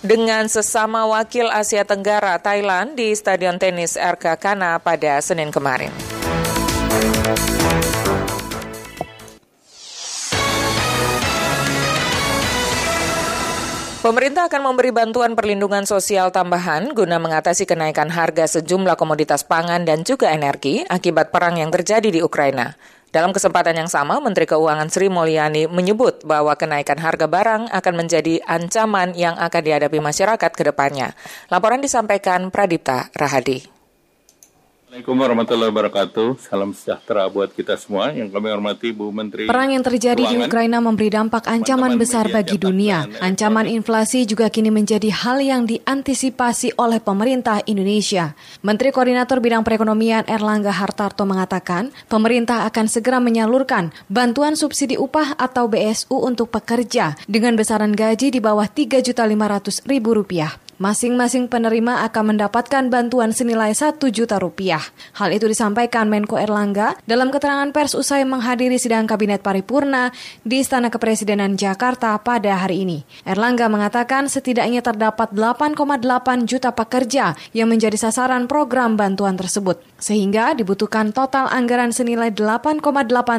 dengan sesama wakil Asia Tenggara Thailand di Stadion Tenis RK Kana pada Senin kemarin. Pemerintah akan memberi bantuan perlindungan sosial tambahan guna mengatasi kenaikan harga sejumlah komoditas pangan dan juga energi akibat perang yang terjadi di Ukraina. Dalam kesempatan yang sama, Menteri Keuangan Sri Mulyani menyebut bahwa kenaikan harga barang akan menjadi ancaman yang akan dihadapi masyarakat ke depannya. Laporan disampaikan Pradipta Rahadi. Assalamualaikum warahmatullahi wabarakatuh. Salam sejahtera buat kita semua yang kami hormati Bu Menteri. Perang yang terjadi di Ukraina memberi dampak ancaman besar bagi dunia. Ancaman inflasi juga kini menjadi hal yang diantisipasi oleh pemerintah Indonesia. Menteri Koordinator Bidang Perekonomian Erlangga Hartarto mengatakan, pemerintah akan segera menyalurkan bantuan subsidi upah atau BSU untuk pekerja dengan besaran gaji di bawah Rp3.500.000. Masing-masing penerima akan mendapatkan bantuan senilai 1 juta rupiah. Hal itu disampaikan Menko Erlangga dalam keterangan pers usai menghadiri sidang Kabinet Paripurna di Istana Kepresidenan Jakarta pada hari ini. Erlangga mengatakan setidaknya terdapat 8,8 juta pekerja yang menjadi sasaran program bantuan tersebut, sehingga dibutuhkan total anggaran senilai 8,8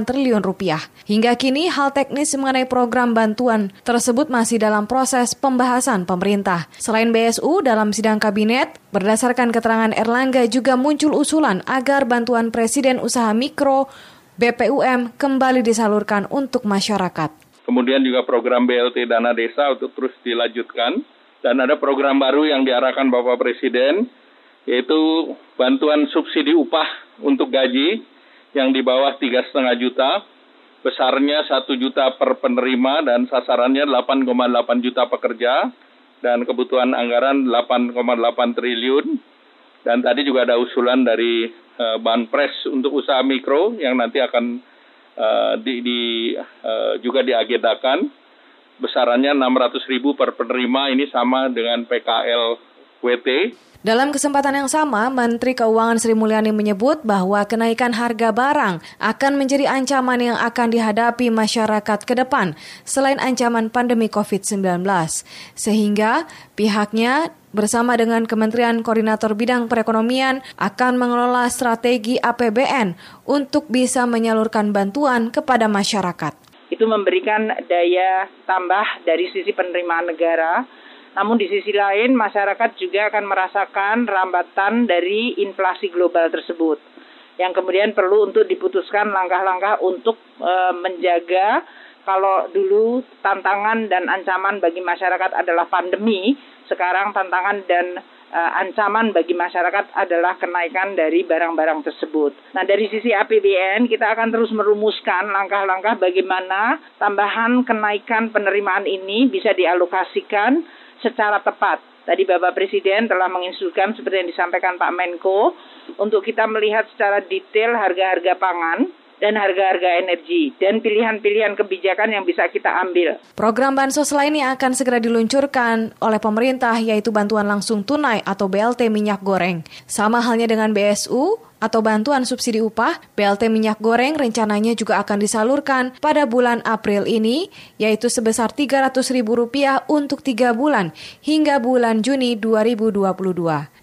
triliun rupiah. Hingga kini hal teknis mengenai program bantuan tersebut masih dalam proses pembahasan pemerintah. Selain BSU dalam sidang kabinet, berdasarkan keterangan Erlangga juga muncul usulan agar bantuan Presiden Usaha Mikro BPUM kembali disalurkan untuk masyarakat. Kemudian juga program BLT Dana Desa untuk terus dilanjutkan. Dan ada program baru yang diarahkan Bapak Presiden, yaitu bantuan subsidi upah untuk gaji yang di bawah tiga setengah juta, besarnya satu juta per penerima dan sasarannya 8,8 juta pekerja dan kebutuhan anggaran 8,8 triliun. Dan tadi juga ada usulan dari uh, Banpres untuk usaha mikro yang nanti akan uh, di, di uh, juga diagendakan. Besarannya 600 ribu per penerima. Ini sama dengan PKL WT dalam kesempatan yang sama, Menteri Keuangan Sri Mulyani menyebut bahwa kenaikan harga barang akan menjadi ancaman yang akan dihadapi masyarakat ke depan selain ancaman pandemi COVID-19. Sehingga pihaknya bersama dengan Kementerian Koordinator Bidang Perekonomian akan mengelola strategi APBN untuk bisa menyalurkan bantuan kepada masyarakat. Itu memberikan daya tambah dari sisi penerimaan negara namun di sisi lain masyarakat juga akan merasakan rambatan dari inflasi global tersebut yang kemudian perlu untuk diputuskan langkah-langkah untuk e, menjaga kalau dulu tantangan dan ancaman bagi masyarakat adalah pandemi, sekarang tantangan dan e, ancaman bagi masyarakat adalah kenaikan dari barang-barang tersebut. Nah, dari sisi APBN kita akan terus merumuskan langkah-langkah bagaimana tambahan kenaikan penerimaan ini bisa dialokasikan secara tepat. Tadi Bapak Presiden telah menginstruksikan seperti yang disampaikan Pak Menko untuk kita melihat secara detail harga-harga pangan dan harga-harga energi dan pilihan-pilihan kebijakan yang bisa kita ambil. Program bansos lain yang akan segera diluncurkan oleh pemerintah yaitu bantuan langsung tunai atau BLT minyak goreng. Sama halnya dengan BSU, atau bantuan subsidi upah, BLT minyak goreng rencananya juga akan disalurkan pada bulan April ini, yaitu sebesar Rp300.000 untuk tiga bulan hingga bulan Juni 2022.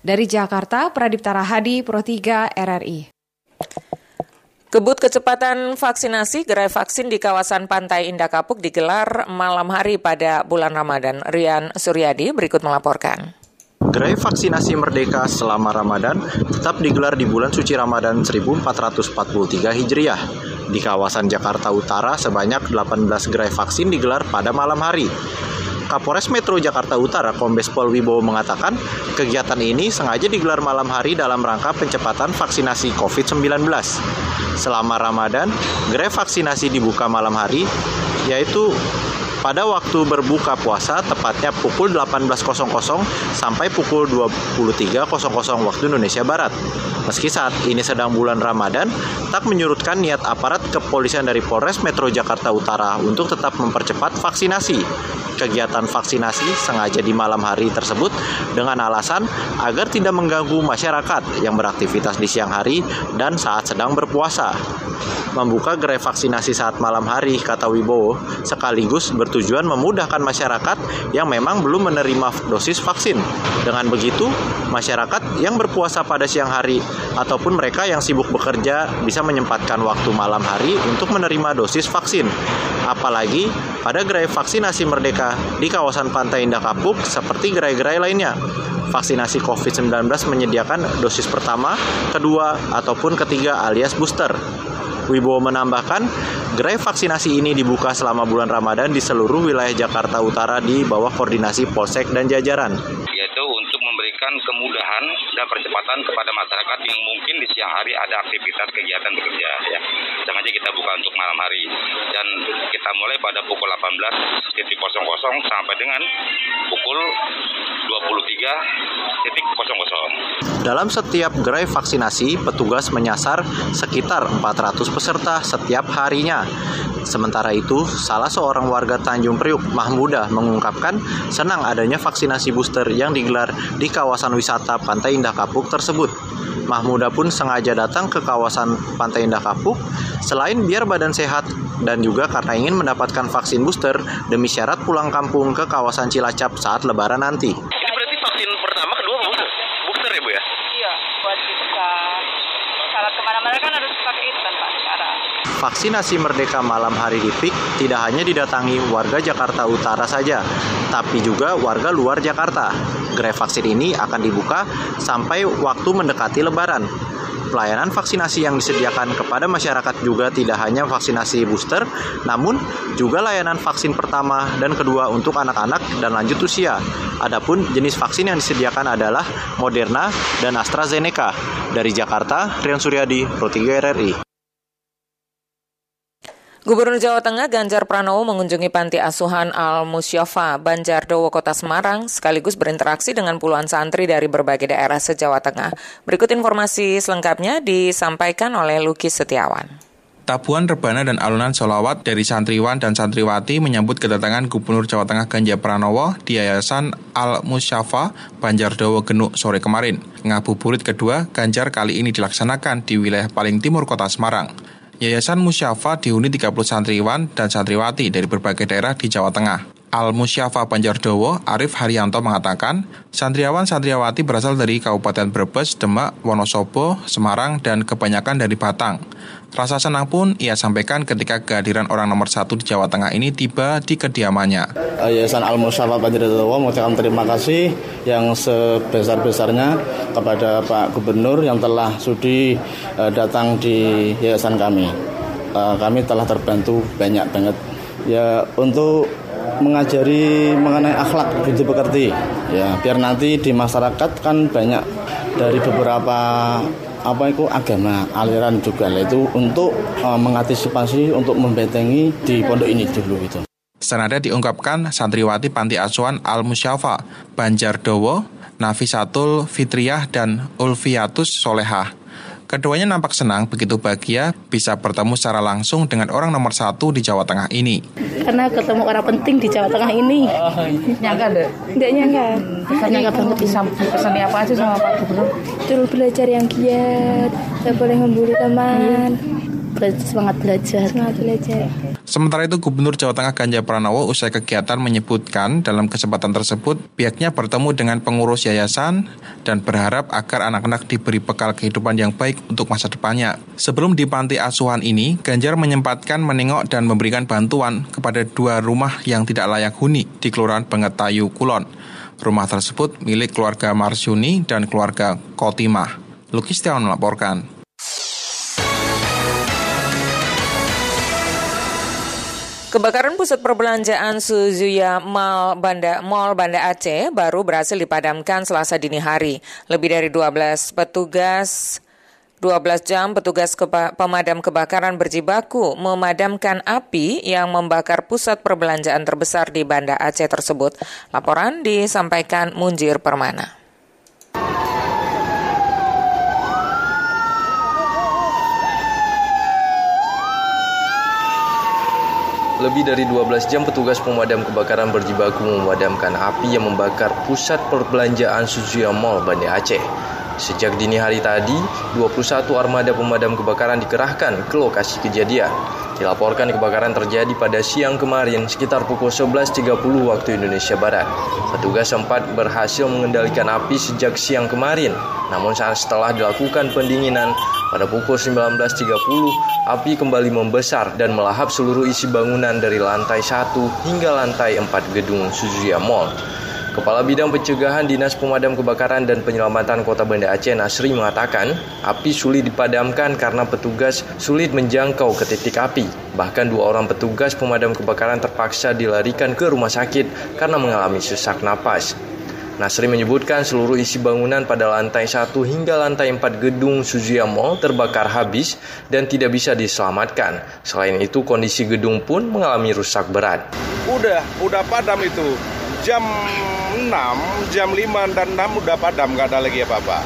Dari Jakarta, Pradipta Rahadi, Pro 3 RRI. Kebut kecepatan vaksinasi gerai vaksin di kawasan Pantai Indah Kapuk digelar malam hari pada bulan Ramadan. Rian Suryadi berikut melaporkan. Gerai vaksinasi Merdeka selama Ramadan tetap digelar di bulan suci Ramadan 1443 Hijriah. Di kawasan Jakarta Utara sebanyak 18 gerai vaksin digelar pada malam hari. Kapolres Metro Jakarta Utara Kombes Pol Wibowo mengatakan kegiatan ini sengaja digelar malam hari dalam rangka pencepatan vaksinasi COVID-19. Selama Ramadan, gerai vaksinasi dibuka malam hari, yaitu pada waktu berbuka puasa tepatnya pukul 18.00 sampai pukul 23.00 waktu Indonesia Barat. Meski saat ini sedang bulan Ramadan, tak menyurutkan niat aparat kepolisian dari Polres Metro Jakarta Utara untuk tetap mempercepat vaksinasi. Kegiatan vaksinasi sengaja di malam hari tersebut dengan alasan agar tidak mengganggu masyarakat yang beraktivitas di siang hari dan saat sedang berpuasa. Membuka gerai vaksinasi saat malam hari, kata Wibowo, sekaligus bertujuan memudahkan masyarakat yang memang belum menerima dosis vaksin. Dengan begitu, masyarakat yang berpuasa pada siang hari ataupun mereka yang sibuk bekerja bisa menyempatkan waktu malam hari untuk menerima dosis vaksin. Apalagi pada gerai vaksinasi Merdeka di kawasan Pantai Indah Kapuk seperti gerai-gerai lainnya. Vaksinasi COVID-19 menyediakan dosis pertama, kedua, ataupun ketiga alias booster. Wibowo menambahkan, gerai vaksinasi ini dibuka selama bulan Ramadan di seluruh wilayah Jakarta Utara di bawah koordinasi Polsek dan jajaran. Yaitu memberikan kemudahan dan percepatan kepada masyarakat yang mungkin di siang hari ada aktivitas kegiatan bekerja. Ya. Sengaja kita buka untuk malam hari. Dan kita mulai pada pukul 18.00 sampai dengan pukul 23.00. Dalam setiap gerai vaksinasi, petugas menyasar sekitar 400 peserta setiap harinya. Sementara itu, salah seorang warga Tanjung Priuk, Mahmuda, mengungkapkan senang adanya vaksinasi booster yang digelar di kawasan wisata Pantai Indah Kapuk tersebut. Mahmuda pun sengaja datang ke kawasan Pantai Indah Kapuk selain biar badan sehat dan juga karena ingin mendapatkan vaksin booster demi syarat pulang kampung ke kawasan Cilacap saat lebaran nanti. Ini berarti vaksin pertama, kedua booster, booster ya Bu ya? Iya, buat kita syarat ke mana-mana kan harus pakai itu kan Pak syarat. Vaksinasi Merdeka malam hari di tidak hanya didatangi warga Jakarta Utara saja, tapi juga warga luar Jakarta. Gerai vaksin ini akan dibuka sampai waktu mendekati Lebaran. Pelayanan vaksinasi yang disediakan kepada masyarakat juga tidak hanya vaksinasi booster, namun juga layanan vaksin pertama dan kedua untuk anak-anak dan lanjut usia. Adapun jenis vaksin yang disediakan adalah Moderna dan AstraZeneca. Dari Jakarta, Rian Suryadi, 3 RRI. Gubernur Jawa Tengah Ganjar Pranowo mengunjungi panti asuhan Al Musyafa Banjardowo Kota Semarang sekaligus berinteraksi dengan puluhan santri dari berbagai daerah se-Jawa Tengah. Berikut informasi selengkapnya disampaikan oleh Lukis Setiawan. Tabuhan rebana dan alunan solawat dari santriwan dan santriwati menyambut kedatangan Gubernur Jawa Tengah Ganjar Pranowo di Yayasan Al Musyafa Banjardowo Genuk sore kemarin. Ngabuburit kedua Ganjar kali ini dilaksanakan di wilayah paling timur kota Semarang. Yayasan Musyafa dihuni 30 santriwan dan santriwati dari berbagai daerah di Jawa Tengah. Al Musyafa Banjardowo, Arif Haryanto mengatakan, santriawan-santriawati berasal dari Kabupaten Brebes, Demak, Wonosobo, Semarang, dan kebanyakan dari Batang. Rasa senang pun ia sampaikan ketika kehadiran orang nomor satu di Jawa Tengah ini tiba di kediamannya. Yayasan Al Musyafa Banjardowo mengucapkan terima kasih yang sebesar-besarnya kepada Pak Gubernur yang telah sudi uh, datang di yayasan kami. Uh, kami telah terbantu banyak banget. Ya untuk mengajari mengenai akhlak budi pekerti ya biar nanti di masyarakat kan banyak dari beberapa apa itu agama aliran juga itu untuk uh, mengantisipasi untuk membentengi di pondok ini dulu itu. Senada diungkapkan santriwati panti asuhan Al Musyafa Banjardowo, Nafisatul Fitriyah dan Ulfiatus Solehah. Keduanya nampak senang begitu bahagia bisa bertemu secara langsung dengan orang nomor satu di Jawa Tengah ini. Karena ketemu orang penting di Jawa Tengah ini. Oh, nyangka deh? Tidak nyangka. Pesan nyangka banget bisa pesan apa aja sama Pak Gubernur? Terus belajar yang giat, tidak boleh membuli teman. Semangat belajar. Semangat belajar. Sementara itu, Gubernur Jawa Tengah Ganjar Pranowo usai kegiatan menyebutkan dalam kesempatan tersebut pihaknya bertemu dengan pengurus yayasan dan berharap agar anak-anak diberi bekal kehidupan yang baik untuk masa depannya. Sebelum di panti asuhan ini, Ganjar menyempatkan menengok dan memberikan bantuan kepada dua rumah yang tidak layak huni di Kelurahan Bengetayu, Kulon. Rumah tersebut milik keluarga Marsyuni dan keluarga Kotimah. Lukis Tiawan melaporkan. Kebakaran pusat perbelanjaan Suzuya Mall Banda, Mall Banda Aceh baru berhasil dipadamkan selasa dini hari. Lebih dari 12 petugas 12 jam petugas keba pemadam kebakaran berjibaku memadamkan api yang membakar pusat perbelanjaan terbesar di Banda Aceh tersebut. Laporan disampaikan Munjir Permana. Lebih dari 12 jam petugas pemadam kebakaran berjibaku memadamkan api yang membakar pusat perbelanjaan Suzuya Mall Banda Aceh. Sejak dini hari tadi, 21 armada pemadam kebakaran dikerahkan ke lokasi kejadian. Dilaporkan kebakaran terjadi pada siang kemarin sekitar pukul 11.30 waktu Indonesia Barat. Petugas sempat berhasil mengendalikan api sejak siang kemarin. Namun saat setelah dilakukan pendinginan, pada pukul 19.30, api kembali membesar dan melahap seluruh isi bangunan dari lantai 1 hingga lantai 4 gedung Suzuya Mall. Kepala Bidang Pencegahan Dinas Pemadam Kebakaran dan Penyelamatan Kota Banda Aceh Nasri mengatakan, api sulit dipadamkan karena petugas sulit menjangkau ke titik api. Bahkan dua orang petugas pemadam kebakaran terpaksa dilarikan ke rumah sakit karena mengalami sesak napas. Nasri menyebutkan seluruh isi bangunan pada lantai 1 hingga lantai 4 gedung Suzuya Mall terbakar habis dan tidak bisa diselamatkan. Selain itu, kondisi gedung pun mengalami rusak berat. Udah, udah padam itu jam 6, jam 5 dan 6 udah padam, nggak ada lagi apa-apa.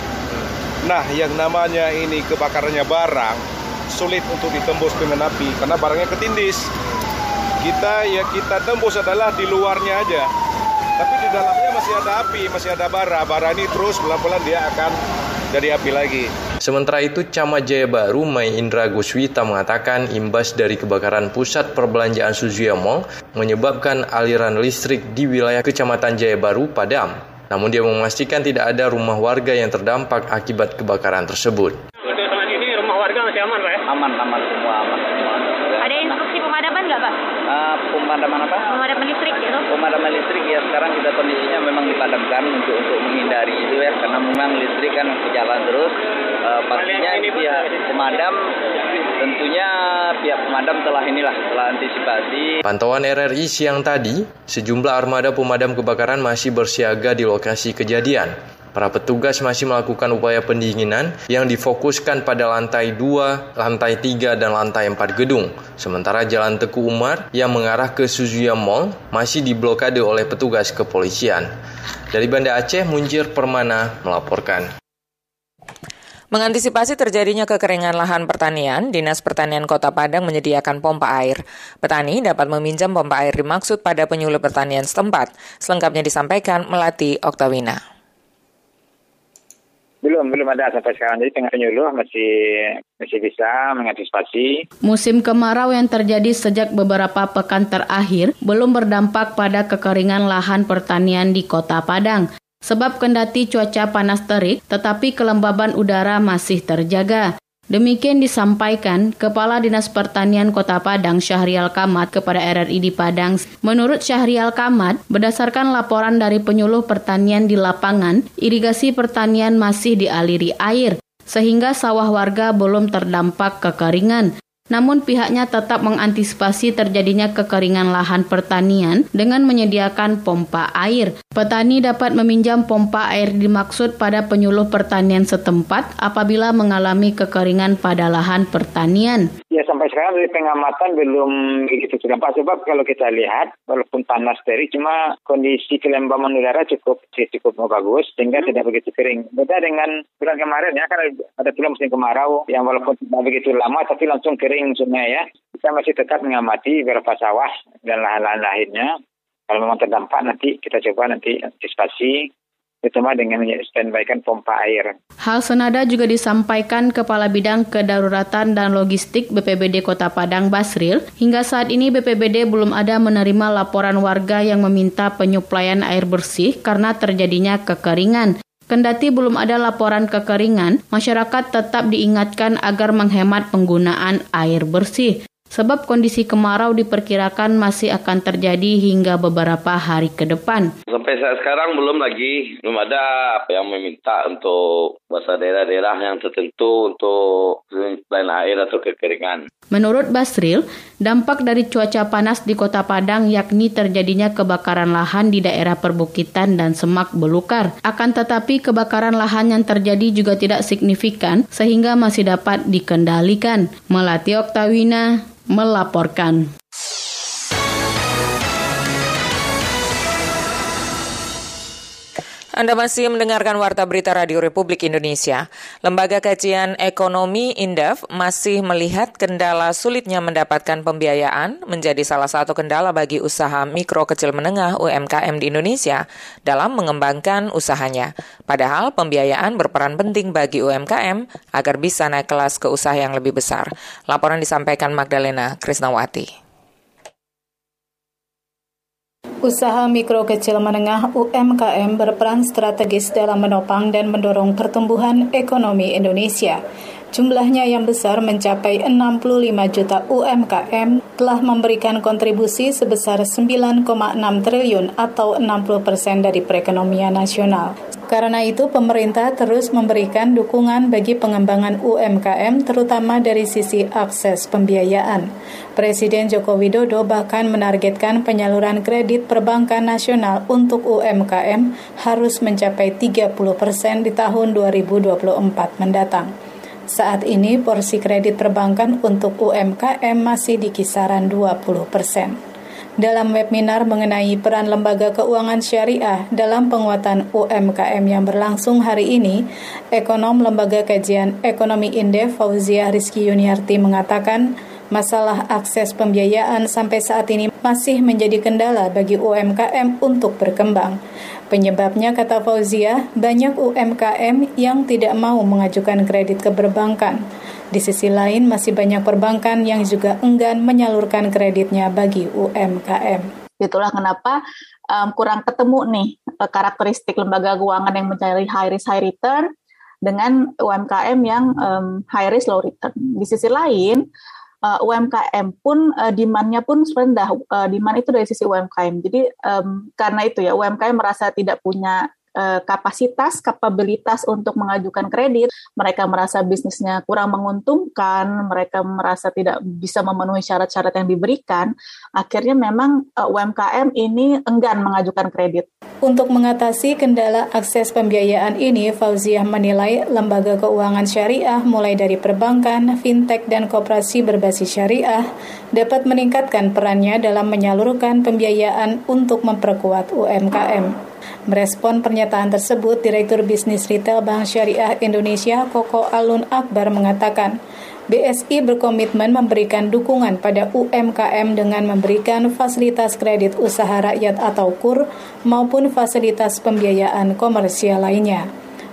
Nah, yang namanya ini kebakarannya barang, sulit untuk ditembus dengan api, karena barangnya ketindis. Kita ya kita tembus adalah di luarnya aja. Tapi di dalamnya masih ada api, masih ada bara. Bara ini terus pelan-pelan dia akan jadi api lagi. Sementara itu, Camat Jaya Baru Mai Indra Guswita mengatakan imbas dari kebakaran pusat perbelanjaan Suzuya Mall menyebabkan aliran listrik di wilayah Kecamatan Jaya Baru padam. Namun dia memastikan tidak ada rumah warga yang terdampak akibat kebakaran tersebut. Untuk saat ini rumah warga masih aman, Pak ya? Aman, aman semua aman semua. Ada instruksi pemadaman nggak, Pak? Uh, pemadaman apa? Pemadaman listrik gitu. Pemadaman listrik ya sekarang kita kondisinya memang dipadamkan untuk untuk menghindari itu ya karena memang listrik kan berjalan terus. Uh, pastinya pihak pemadam tentunya pihak pemadam telah inilah telah antisipasi. Pantauan RRI siang tadi, sejumlah armada pemadam kebakaran masih bersiaga di lokasi kejadian. Para petugas masih melakukan upaya pendinginan yang difokuskan pada lantai 2, lantai 3, dan lantai 4 gedung. Sementara Jalan Teku Umar yang mengarah ke Suzuya Mall masih diblokade oleh petugas kepolisian. Dari Banda Aceh, Munjir Permana melaporkan. Mengantisipasi terjadinya kekeringan lahan pertanian, Dinas Pertanian Kota Padang menyediakan pompa air. Petani dapat meminjam pompa air dimaksud pada penyuluh pertanian setempat. Selengkapnya disampaikan Melati Oktawina. Belum, belum ada sampai sekarang. Jadi tengah penyuluh masih masih bisa mengantisipasi. Musim kemarau yang terjadi sejak beberapa pekan terakhir belum berdampak pada kekeringan lahan pertanian di Kota Padang. Sebab kendati cuaca panas terik, tetapi kelembaban udara masih terjaga. Demikian disampaikan Kepala Dinas Pertanian Kota Padang Syahrial Kamat kepada RRI di Padang. Menurut Syahrial Kamat, berdasarkan laporan dari penyuluh pertanian di lapangan, irigasi pertanian masih dialiri air, sehingga sawah warga belum terdampak kekeringan. Namun pihaknya tetap mengantisipasi terjadinya kekeringan lahan pertanian dengan menyediakan pompa air. Petani dapat meminjam pompa air dimaksud pada penyuluh pertanian setempat apabila mengalami kekeringan pada lahan pertanian. Ya sampai sekarang dari pengamatan belum begitu terdampak sebab kalau kita lihat walaupun panas terik cuma kondisi kelembaman udara cukup cukup bagus sehingga tidak begitu kering. Beda dengan bulan kemarin ya kan ada film musim kemarau yang walaupun tidak begitu lama tapi langsung kering kering sungai ya, kita masih tetap mengamati beberapa sawah dan lahan-lahan lainnya. Kalau memang terdampak nanti kita coba nanti antisipasi terutama dengan standbykan pompa air. Hal senada juga disampaikan Kepala Bidang Kedaruratan dan Logistik BPBD Kota Padang Basril. Hingga saat ini BPBD belum ada menerima laporan warga yang meminta penyuplaian air bersih karena terjadinya kekeringan. Kendati belum ada laporan kekeringan, masyarakat tetap diingatkan agar menghemat penggunaan air bersih. Sebab kondisi kemarau diperkirakan masih akan terjadi hingga beberapa hari ke depan. Sampai saat sekarang belum lagi, belum ada apa yang meminta untuk bahasa daerah-daerah yang tertentu untuk selain air atau kekeringan. Menurut Basril, dampak dari cuaca panas di kota Padang yakni terjadinya kebakaran lahan di daerah perbukitan dan semak belukar. Akan tetapi kebakaran lahan yang terjadi juga tidak signifikan sehingga masih dapat dikendalikan. Melati Oktawina melaporkan. Anda masih mendengarkan Warta Berita Radio Republik Indonesia. Lembaga Kajian Ekonomi Indef masih melihat kendala sulitnya mendapatkan pembiayaan menjadi salah satu kendala bagi usaha mikro kecil menengah UMKM di Indonesia dalam mengembangkan usahanya. Padahal pembiayaan berperan penting bagi UMKM agar bisa naik kelas ke usaha yang lebih besar. Laporan disampaikan Magdalena Krisnawati. Usaha mikro kecil menengah UMKM berperan strategis dalam menopang dan mendorong pertumbuhan ekonomi Indonesia. Jumlahnya yang besar mencapai 65 juta UMKM telah memberikan kontribusi sebesar 9,6 triliun atau 60 persen dari perekonomian nasional. Karena itu, pemerintah terus memberikan dukungan bagi pengembangan UMKM, terutama dari sisi akses pembiayaan. Presiden Joko Widodo bahkan menargetkan penyaluran kredit perbankan nasional untuk UMKM harus mencapai 30 persen di tahun 2024 mendatang. Saat ini, porsi kredit perbankan untuk UMKM masih di kisaran 20 persen dalam webinar mengenai peran lembaga keuangan syariah dalam penguatan UMKM yang berlangsung hari ini, ekonom Lembaga Kajian Ekonomi Indef Fauzia Rizky Yuniarti mengatakan masalah akses pembiayaan sampai saat ini masih menjadi kendala bagi UMKM untuk berkembang. Penyebabnya, kata Fauzia, banyak UMKM yang tidak mau mengajukan kredit ke perbankan. Di sisi lain, masih banyak perbankan yang juga enggan menyalurkan kreditnya bagi UMKM. Itulah kenapa um, kurang ketemu nih eh, karakteristik lembaga keuangan yang mencari high risk high return dengan UMKM yang um, high risk low return. Di sisi lain, uh, UMKM pun uh, demand-nya pun rendah. Uh, demand itu dari sisi UMKM. Jadi um, karena itu ya UMKM merasa tidak punya Eh, kapasitas, kapabilitas untuk mengajukan kredit, mereka merasa bisnisnya kurang menguntungkan, mereka merasa tidak bisa memenuhi syarat-syarat yang diberikan, akhirnya memang uh, eh, UMKM ini enggan mengajukan kredit. Untuk mengatasi kendala akses pembiayaan ini, Fauziah menilai lembaga keuangan syariah mulai dari perbankan, fintech, dan koperasi berbasis syariah dapat meningkatkan perannya dalam menyalurkan pembiayaan untuk memperkuat UMKM. Merespon pernyataan tersebut, Direktur Bisnis Retail Bank Syariah Indonesia Koko Alun Akbar mengatakan, BSI berkomitmen memberikan dukungan pada UMKM dengan memberikan fasilitas kredit usaha rakyat atau KUR maupun fasilitas pembiayaan komersial lainnya.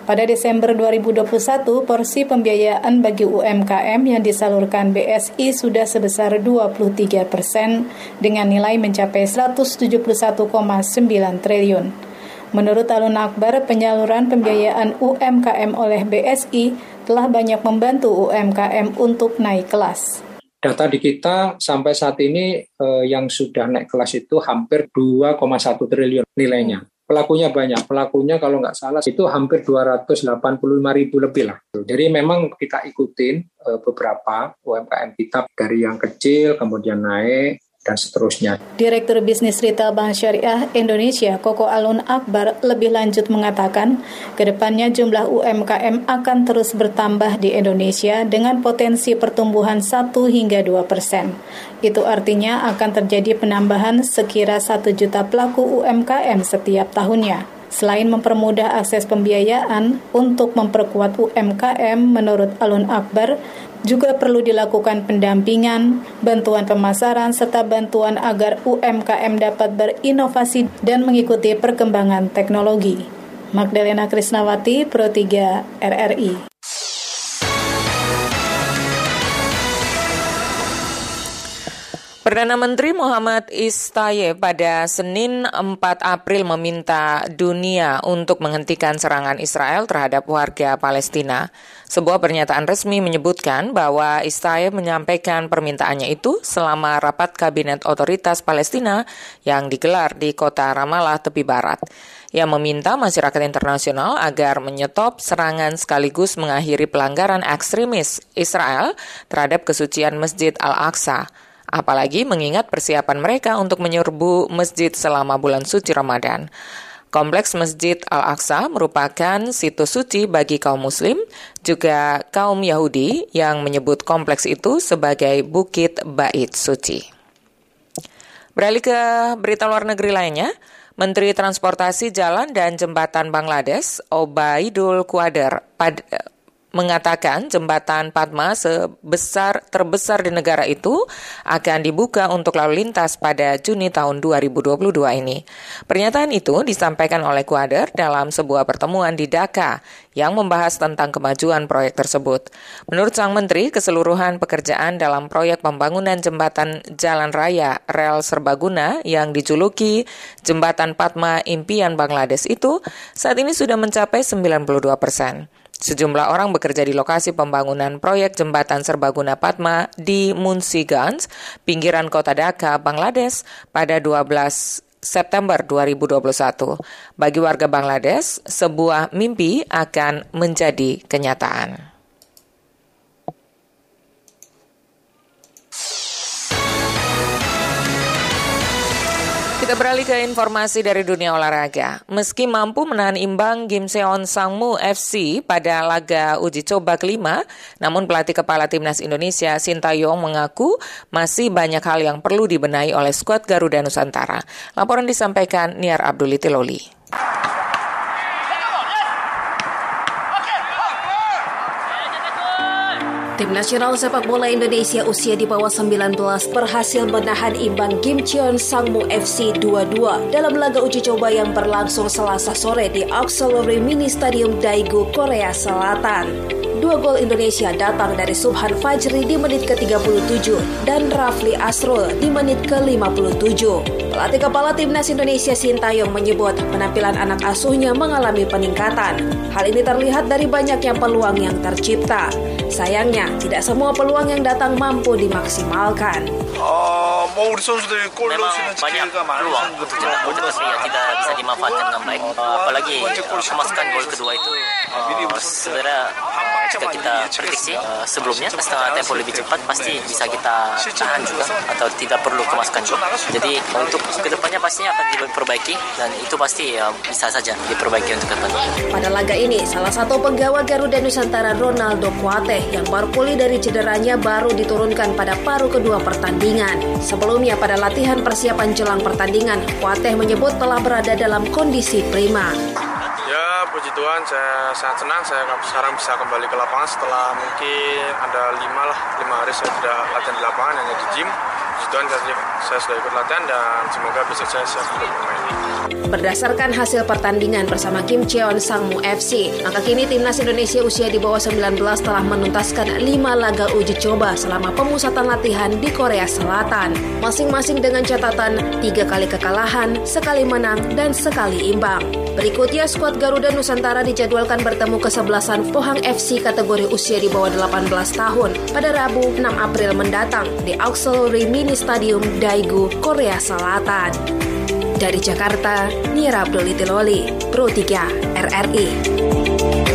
Pada Desember 2021, porsi pembiayaan bagi UMKM yang disalurkan BSI sudah sebesar 23 persen dengan nilai mencapai 171,9 triliun. Menurut Alun Akbar, penyaluran pembiayaan UMKM oleh BSI telah banyak membantu UMKM untuk naik kelas. Data di kita sampai saat ini eh, yang sudah naik kelas itu hampir 2,1 triliun nilainya. Pelakunya banyak, pelakunya kalau nggak salah itu hampir 285 ribu lebih lah. Jadi memang kita ikutin eh, beberapa UMKM kita dari yang kecil kemudian naik, dan seterusnya. Direktur Bisnis Retail Bank Syariah Indonesia, Koko Alun Akbar, lebih lanjut mengatakan, ke depannya jumlah UMKM akan terus bertambah di Indonesia dengan potensi pertumbuhan 1 hingga 2 persen. Itu artinya akan terjadi penambahan sekira 1 juta pelaku UMKM setiap tahunnya. Selain mempermudah akses pembiayaan untuk memperkuat UMKM, menurut Alun Akbar, juga perlu dilakukan pendampingan, bantuan pemasaran, serta bantuan agar UMKM dapat berinovasi dan mengikuti perkembangan teknologi. Magdalena Krisnawati, Pro 3 RRI. Perdana Menteri Muhammad Istaye pada Senin 4 April meminta dunia untuk menghentikan serangan Israel terhadap warga Palestina. Sebuah pernyataan resmi menyebutkan bahwa Istaye menyampaikan permintaannya itu selama rapat Kabinet Otoritas Palestina yang digelar di kota Ramallah, tepi barat. Ia meminta masyarakat internasional agar menyetop serangan sekaligus mengakhiri pelanggaran ekstremis Israel terhadap kesucian Masjid Al-Aqsa apalagi mengingat persiapan mereka untuk menyerbu masjid selama bulan suci Ramadan. Kompleks Masjid Al-Aqsa merupakan situs suci bagi kaum muslim, juga kaum Yahudi yang menyebut kompleks itu sebagai Bukit Bait Suci. Beralih ke berita luar negeri lainnya, Menteri Transportasi Jalan dan Jembatan Bangladesh, Obaidul Quader, mengatakan jembatan Padma sebesar terbesar di negara itu akan dibuka untuk lalu lintas pada Juni tahun 2022 ini. Pernyataan itu disampaikan oleh Kuader dalam sebuah pertemuan di Dhaka yang membahas tentang kemajuan proyek tersebut. Menurut sang menteri, keseluruhan pekerjaan dalam proyek pembangunan jembatan jalan raya rel serbaguna yang dijuluki Jembatan Padma Impian Bangladesh itu saat ini sudah mencapai 92 persen. Sejumlah orang bekerja di lokasi pembangunan proyek jembatan serbaguna Padma di Munsigans, pinggiran kota Dhaka, Bangladesh pada 12 September 2021. Bagi warga Bangladesh, sebuah mimpi akan menjadi kenyataan. Kita beralih ke informasi dari dunia olahraga. Meski mampu menahan imbang Gimseon Sangmu FC pada laga uji coba kelima, namun pelatih kepala timnas Indonesia Sintayong mengaku masih banyak hal yang perlu dibenahi oleh skuad Garuda Nusantara. Laporan disampaikan Niar Abduliti Tim nasional sepak bola Indonesia usia di bawah 19 berhasil menahan imbang Kim Cheon Sangmu FC 2-2 dalam laga uji coba yang berlangsung selasa sore di Auxiliary Mini Stadium Daegu, Korea Selatan. Dua gol Indonesia datang dari Subhan Fajri di menit ke-37 dan Rafli Asrul di menit ke-57. Pelatih kepala timnas Indonesia Sintayong menyebut penampilan anak asuhnya mengalami peningkatan. Hal ini terlihat dari banyaknya peluang yang tercipta. Sayangnya, tidak semua peluang yang datang mampu dimaksimalkan. Oh, mau Memang banyak peluang untuk cetak gol tapi ya tidak bisa dimanfaatkan dengan baik. apalagi kemasukan gol kedua itu uh, sebenarnya jika kita prediksi uh, sebelumnya setengah tempo lebih cepat pasti bisa kita tahan juga atau tidak perlu kemasukan gol. Jadi untuk ke depannya pastinya akan diperbaiki dan itu pasti uh, bisa saja diperbaiki untuk ke depan. Pada laga ini, salah satu penggawa Garuda Nusantara Ronaldo Kuate yang baru pulih dari cederanya baru diturunkan pada paruh kedua pertandingan. Sebelumnya pada latihan persiapan jelang pertandingan, Kuate menyebut telah berada dalam kondisi prima. Puji Tuhan saya sangat senang. Saya sekarang bisa kembali ke lapangan setelah mungkin ada lima lah lima hari saya tidak latihan di lapangan hanya di gym saya sudah ikut latihan dan semoga besok saya siap untuk bermain. Berdasarkan hasil pertandingan bersama Kim Cheon Sangmu FC, maka kini timnas Indonesia usia di bawah 19 telah menuntaskan 5 laga uji coba selama pemusatan latihan di Korea Selatan, masing-masing dengan catatan 3 kali kekalahan, sekali menang, dan sekali imbang. Berikutnya, skuad Garuda Nusantara dijadwalkan bertemu kesebelasan Pohang FC kategori usia di bawah 18 tahun pada Rabu 6 April mendatang di Auxiliary Mini Stadium Daegu, Korea Selatan. Dari Jakarta, Nira Abdul Pro 3 RRI.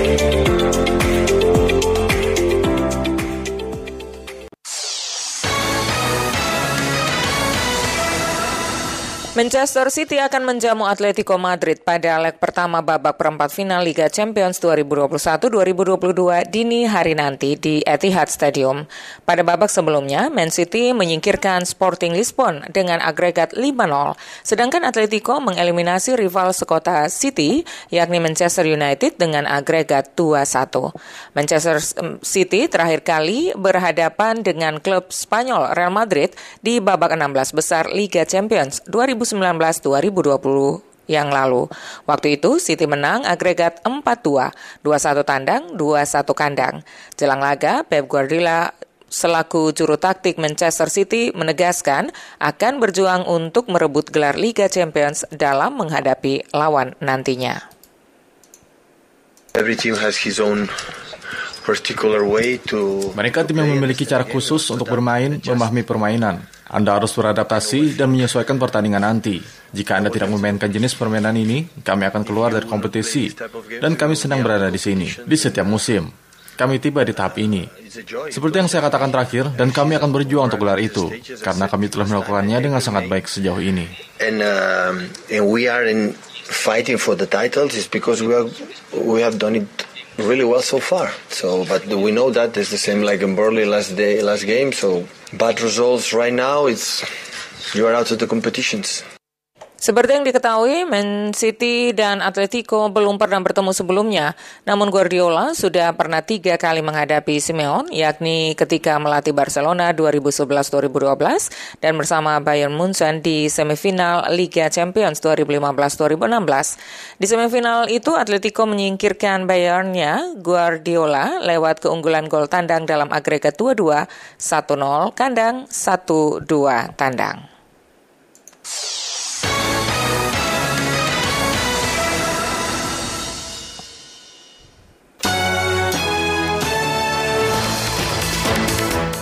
Manchester City akan menjamu Atletico Madrid pada leg pertama babak perempat final Liga Champions 2021-2022 dini hari nanti di Etihad Stadium. Pada babak sebelumnya, Man City menyingkirkan Sporting Lisbon dengan agregat 5-0, sedangkan Atletico mengeliminasi rival sekota City yakni Manchester United dengan agregat 2-1. Manchester City terakhir kali berhadapan dengan klub Spanyol Real Madrid di babak 16 besar Liga Champions 2019 2019-2020 yang lalu. Waktu itu City menang agregat 4-2, 2-1 tandang, 2-1 kandang. Jelang laga, Pep Guardiola selaku juru taktik Manchester City menegaskan akan berjuang untuk merebut gelar Liga Champions dalam menghadapi lawan nantinya. Every team has his own mereka tim yang memiliki cara khusus untuk bermain, memahami permainan. Anda harus beradaptasi dan menyesuaikan pertandingan nanti. Jika Anda tidak memainkan jenis permainan ini, kami akan keluar dari kompetisi. Dan kami senang berada di sini, di setiap musim. Kami tiba di tahap ini. Seperti yang saya katakan terakhir, dan kami akan berjuang untuk gelar itu, karena kami telah melakukannya dengan sangat baik sejauh ini. And, um, and we are in fighting for the titles is because we have, we have done it really well so far. So, but we know that it's the same like in Burley last day, last game. So, bad results right now. It's you are out of the competitions. Seperti yang diketahui, Man City dan Atletico belum pernah bertemu sebelumnya. Namun Guardiola sudah pernah tiga kali menghadapi Simeone, yakni ketika melatih Barcelona 2011-2012 dan bersama Bayern Munchen di semifinal Liga Champions 2015-2016. Di semifinal itu Atletico menyingkirkan Bayernnya Guardiola lewat keunggulan gol tandang dalam agregat 2-2, 1-0 kandang, 1-2 tandang.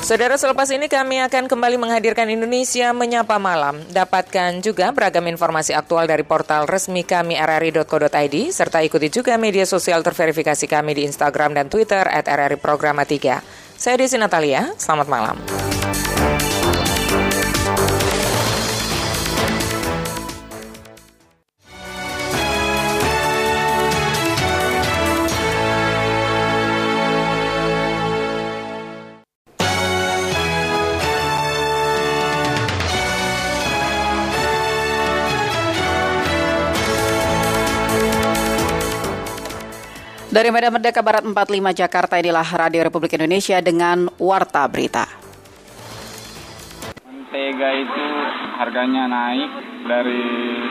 Saudara, selepas ini kami akan kembali menghadirkan Indonesia Menyapa Malam. Dapatkan juga beragam informasi aktual dari portal resmi kami rri.co.id, serta ikuti juga media sosial terverifikasi kami di Instagram dan Twitter at RRI Programa 3. Saya Desi Natalia, selamat malam. Dari Medan Merdeka Barat 45 Jakarta inilah Radio Republik Indonesia dengan Warta Berita. Mentega itu harganya naik dari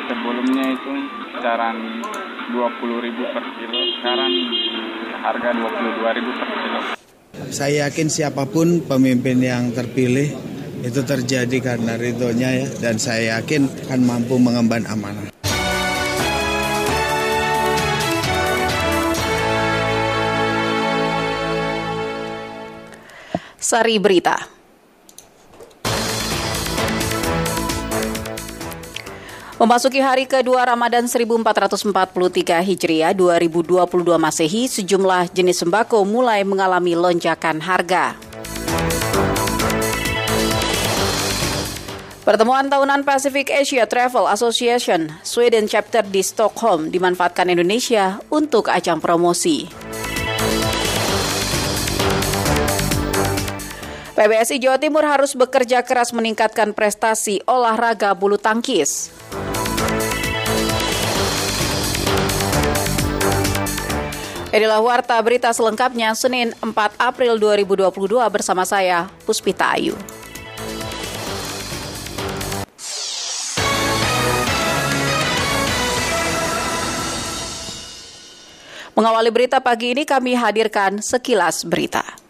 sebelumnya itu kisaran 20.000 per kilo, sekarang harga 22.000 per kilo. Saya yakin siapa pun pemimpin yang terpilih itu terjadi karena ridhonya ya dan saya yakin akan mampu mengemban amanah. Sari Berita. Memasuki hari kedua Ramadan 1443 Hijriah 2022 Masehi, sejumlah jenis sembako mulai mengalami lonjakan harga. Pertemuan tahunan Pacific Asia Travel Association Sweden Chapter di Stockholm dimanfaatkan Indonesia untuk ajang promosi. PBSI Jawa Timur harus bekerja keras meningkatkan prestasi olahraga bulu tangkis. Inilah warta berita selengkapnya Senin 4 April 2022 bersama saya Puspita Ayu. Mengawali berita pagi ini kami hadirkan sekilas berita.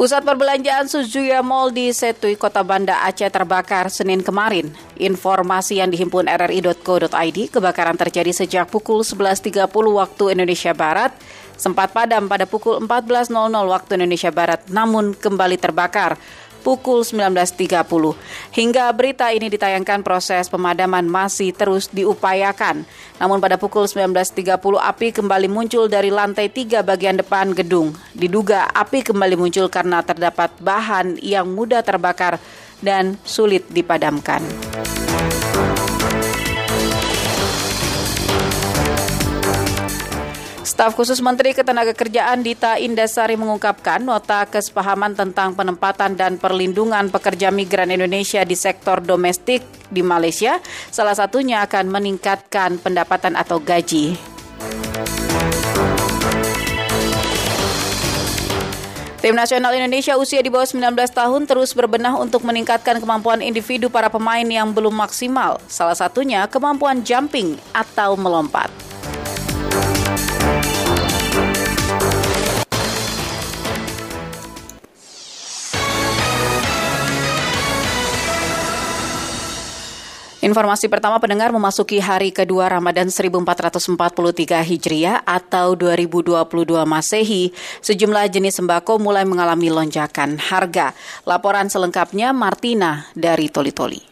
Pusat perbelanjaan Suzuya Mall di Setui, Kota Banda Aceh terbakar Senin kemarin. Informasi yang dihimpun rri.co.id, kebakaran terjadi sejak pukul 11.30 waktu Indonesia Barat, sempat padam pada pukul 14.00 waktu Indonesia Barat, namun kembali terbakar pukul 19.30. Hingga berita ini ditayangkan proses pemadaman masih terus diupayakan. Namun pada pukul 19.30 api kembali muncul dari lantai tiga bagian depan gedung. Diduga api kembali muncul karena terdapat bahan yang mudah terbakar dan sulit dipadamkan. Staf khusus Menteri Ketenagakerjaan Dita Indasari mengungkapkan nota kesepahaman tentang penempatan dan perlindungan pekerja migran Indonesia di sektor domestik di Malaysia, salah satunya akan meningkatkan pendapatan atau gaji. Tim nasional Indonesia usia di bawah 19 tahun terus berbenah untuk meningkatkan kemampuan individu para pemain yang belum maksimal. Salah satunya kemampuan jumping atau melompat. Informasi pertama pendengar memasuki hari kedua Ramadan 1443 Hijriah atau 2022 Masehi, sejumlah jenis sembako mulai mengalami lonjakan harga. Laporan selengkapnya Martina dari Toli Toli.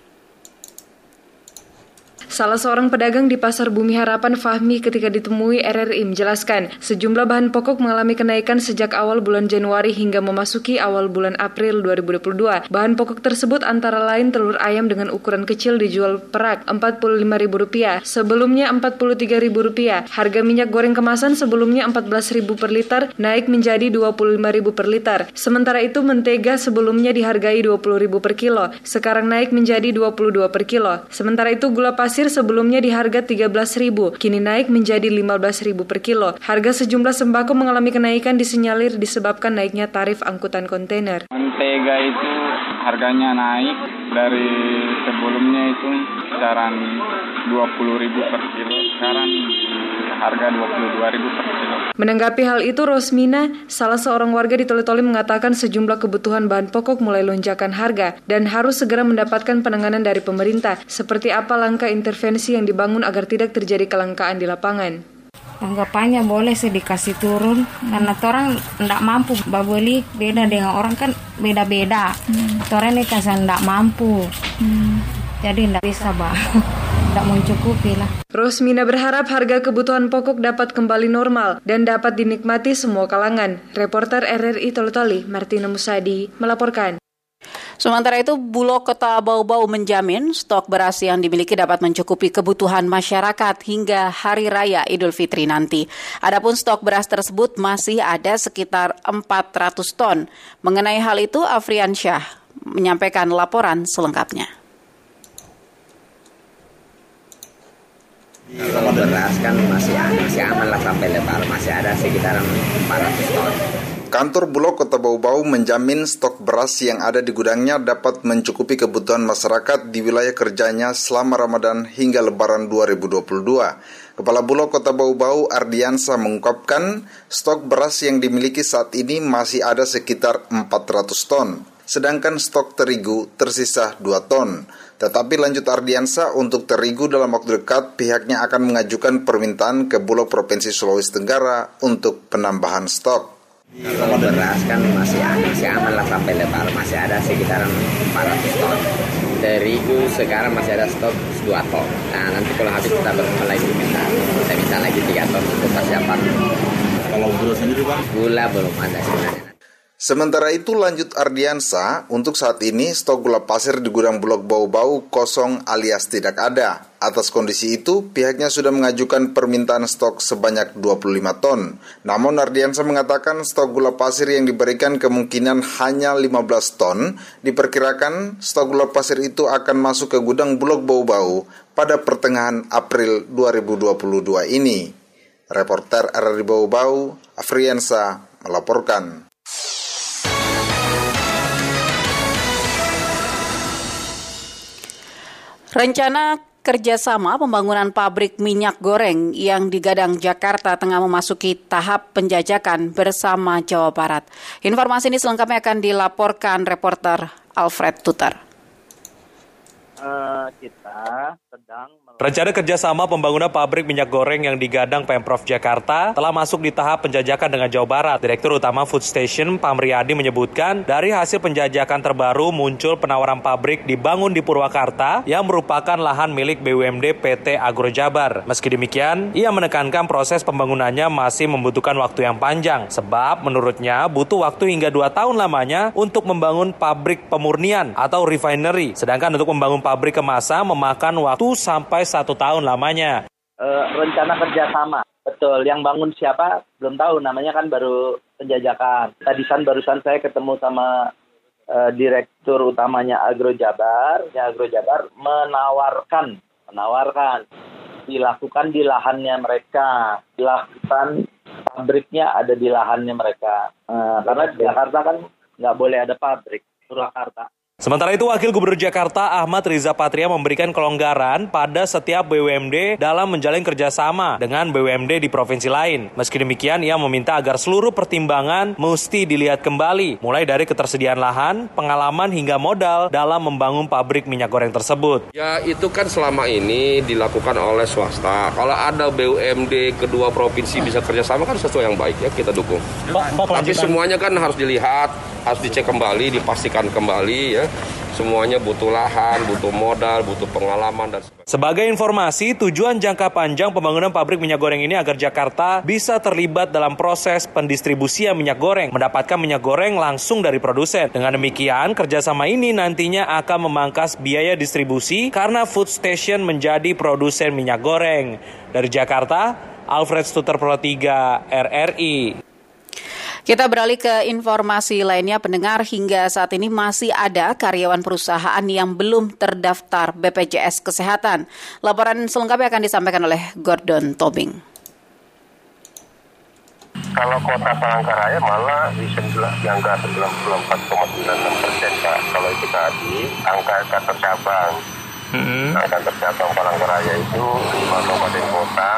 Salah seorang pedagang di Pasar Bumi Harapan Fahmi ketika ditemui RRI menjelaskan, sejumlah bahan pokok mengalami kenaikan sejak awal bulan Januari hingga memasuki awal bulan April 2022. Bahan pokok tersebut antara lain telur ayam dengan ukuran kecil dijual perak Rp45.000, sebelumnya Rp43.000. Harga minyak goreng kemasan sebelumnya Rp14.000 per liter naik menjadi Rp25.000 per liter. Sementara itu mentega sebelumnya dihargai Rp20.000 per kilo, sekarang naik menjadi Rp22 per kilo. Sementara itu gula pasir pasir sebelumnya di harga 13.000, kini naik menjadi 15.000 per kilo. Harga sejumlah sembako mengalami kenaikan disinyalir disebabkan naiknya tarif angkutan kontainer. Mentega itu harganya naik dari sebelumnya itu kisaran 20.000 per kilo, sekarang harga 22.000 per kilo. Menanggapi hal itu, Rosmina, salah seorang warga di Toli-Toli mengatakan sejumlah kebutuhan bahan pokok mulai lonjakan harga dan harus segera mendapatkan penanganan dari pemerintah. Seperti apa langkah intervensi yang dibangun agar tidak terjadi kelangkaan di lapangan? Anggapannya boleh sih dikasih turun karena orang tidak mampu babeli beda dengan orang kan beda-beda. Hmm. Orang ini kasih tidak mampu. Hmm. Jadi tidak bisa bah. tidak mencukupi lah. Rosmina berharap harga kebutuhan pokok dapat kembali normal dan dapat dinikmati semua kalangan. Reporter RRI Tolotoli, Martina Musadi, melaporkan. Sementara itu, Bulog Kota Bau-Bau menjamin stok beras yang dimiliki dapat mencukupi kebutuhan masyarakat hingga Hari Raya Idul Fitri nanti. Adapun stok beras tersebut masih ada sekitar 400 ton. Mengenai hal itu, Afrian Syah menyampaikan laporan selengkapnya. Kalau beras kan masih masih aman lah sampai lebaran masih ada sekitar 400 ton. Kantor Bulog Kota Bau-Bau menjamin stok beras yang ada di gudangnya dapat mencukupi kebutuhan masyarakat di wilayah kerjanya selama Ramadan hingga Lebaran 2022. Kepala Bulog Kota Bau-Bau Ardiansa mengungkapkan stok beras yang dimiliki saat ini masih ada sekitar 400 ton, sedangkan stok terigu tersisa 2 ton. Tetapi lanjut Ardiansa untuk terigu dalam waktu dekat pihaknya akan mengajukan permintaan ke Bulog Provinsi Sulawesi Tenggara untuk penambahan stok. Kalau beras kan masih masih aman lah sampai lebar masih ada sekitar 400 ton. Terigu sekarang masih ada stok 2 ton. Nah nanti kalau habis kita berapa lagi minta kita minta lagi 3 ton untuk persiapan. Kalau gula sendiri bang? Gula belum ada sebenarnya. Sementara itu lanjut Ardiansa, untuk saat ini stok gula pasir di gudang Bulog Bau-Bau kosong alias tidak ada. Atas kondisi itu, pihaknya sudah mengajukan permintaan stok sebanyak 25 ton. Namun Ardiansa mengatakan stok gula pasir yang diberikan kemungkinan hanya 15 ton. Diperkirakan stok gula pasir itu akan masuk ke gudang Bulog Bau-Bau pada pertengahan April 2022 ini. Reporter RRI Bau-Bau, Afriansa, melaporkan. Rencana kerjasama pembangunan pabrik minyak goreng yang digadang Jakarta tengah memasuki tahap penjajakan bersama Jawa Barat. Informasi ini selengkapnya akan dilaporkan reporter Alfred Tutar. Uh, kita sedang Rencana kerjasama pembangunan pabrik minyak goreng yang digadang Pemprov Jakarta telah masuk di tahap penjajakan dengan Jawa Barat. Direktur Utama Food Station Pamriyadi menyebutkan dari hasil penjajakan terbaru muncul penawaran pabrik dibangun di Purwakarta yang merupakan lahan milik BUMD PT Agro Jabar. Meski demikian, ia menekankan proses pembangunannya masih membutuhkan waktu yang panjang sebab menurutnya butuh waktu hingga 2 tahun lamanya untuk membangun pabrik pemurnian atau refinery. Sedangkan untuk membangun pabrik kemasan memakan waktu sampai satu tahun lamanya. Uh, rencana kerjasama, betul. Yang bangun siapa belum tahu, namanya kan baru penjajakan. Tadi kan barusan saya ketemu sama uh, direktur utamanya Agro Jabar. Ya, Agro Jabar menawarkan, menawarkan dilakukan di lahannya mereka, dilakukan pabriknya ada di lahannya mereka. Uh, karena Jakarta kan nggak boleh ada pabrik, Surakarta. Sementara itu, Wakil Gubernur Jakarta Ahmad Riza Patria memberikan kelonggaran pada setiap BUMD dalam menjalin kerjasama dengan BUMD di provinsi lain. Meski demikian, ia meminta agar seluruh pertimbangan mesti dilihat kembali, mulai dari ketersediaan lahan, pengalaman hingga modal dalam membangun pabrik minyak goreng tersebut. Ya, itu kan selama ini dilakukan oleh swasta. Kalau ada BUMD kedua provinsi bisa kerjasama kan sesuatu yang baik ya kita dukung. Pak, Pak, Tapi semuanya kan harus dilihat, harus dicek kembali, dipastikan kembali ya semuanya butuh lahan, butuh modal, butuh pengalaman dan sebagainya. Sebagai informasi, tujuan jangka panjang pembangunan pabrik minyak goreng ini agar Jakarta bisa terlibat dalam proses pendistribusian minyak goreng, mendapatkan minyak goreng langsung dari produsen. Dengan demikian, kerjasama ini nantinya akan memangkas biaya distribusi karena food station menjadi produsen minyak goreng. Dari Jakarta, Alfred Stuter Pro 3 RRI. Kita beralih ke informasi lainnya, pendengar hingga saat ini masih ada karyawan perusahaan yang belum terdaftar BPJS Kesehatan. Laporan selengkapnya akan disampaikan oleh Gordon Tobing. Kalau kota Palangkaraya malah di angka 94,96 persen Kalau itu tadi angka angka tercabang. Mm-hmm. Angka tercabang Palangkaraya itu 5 kabupaten kota,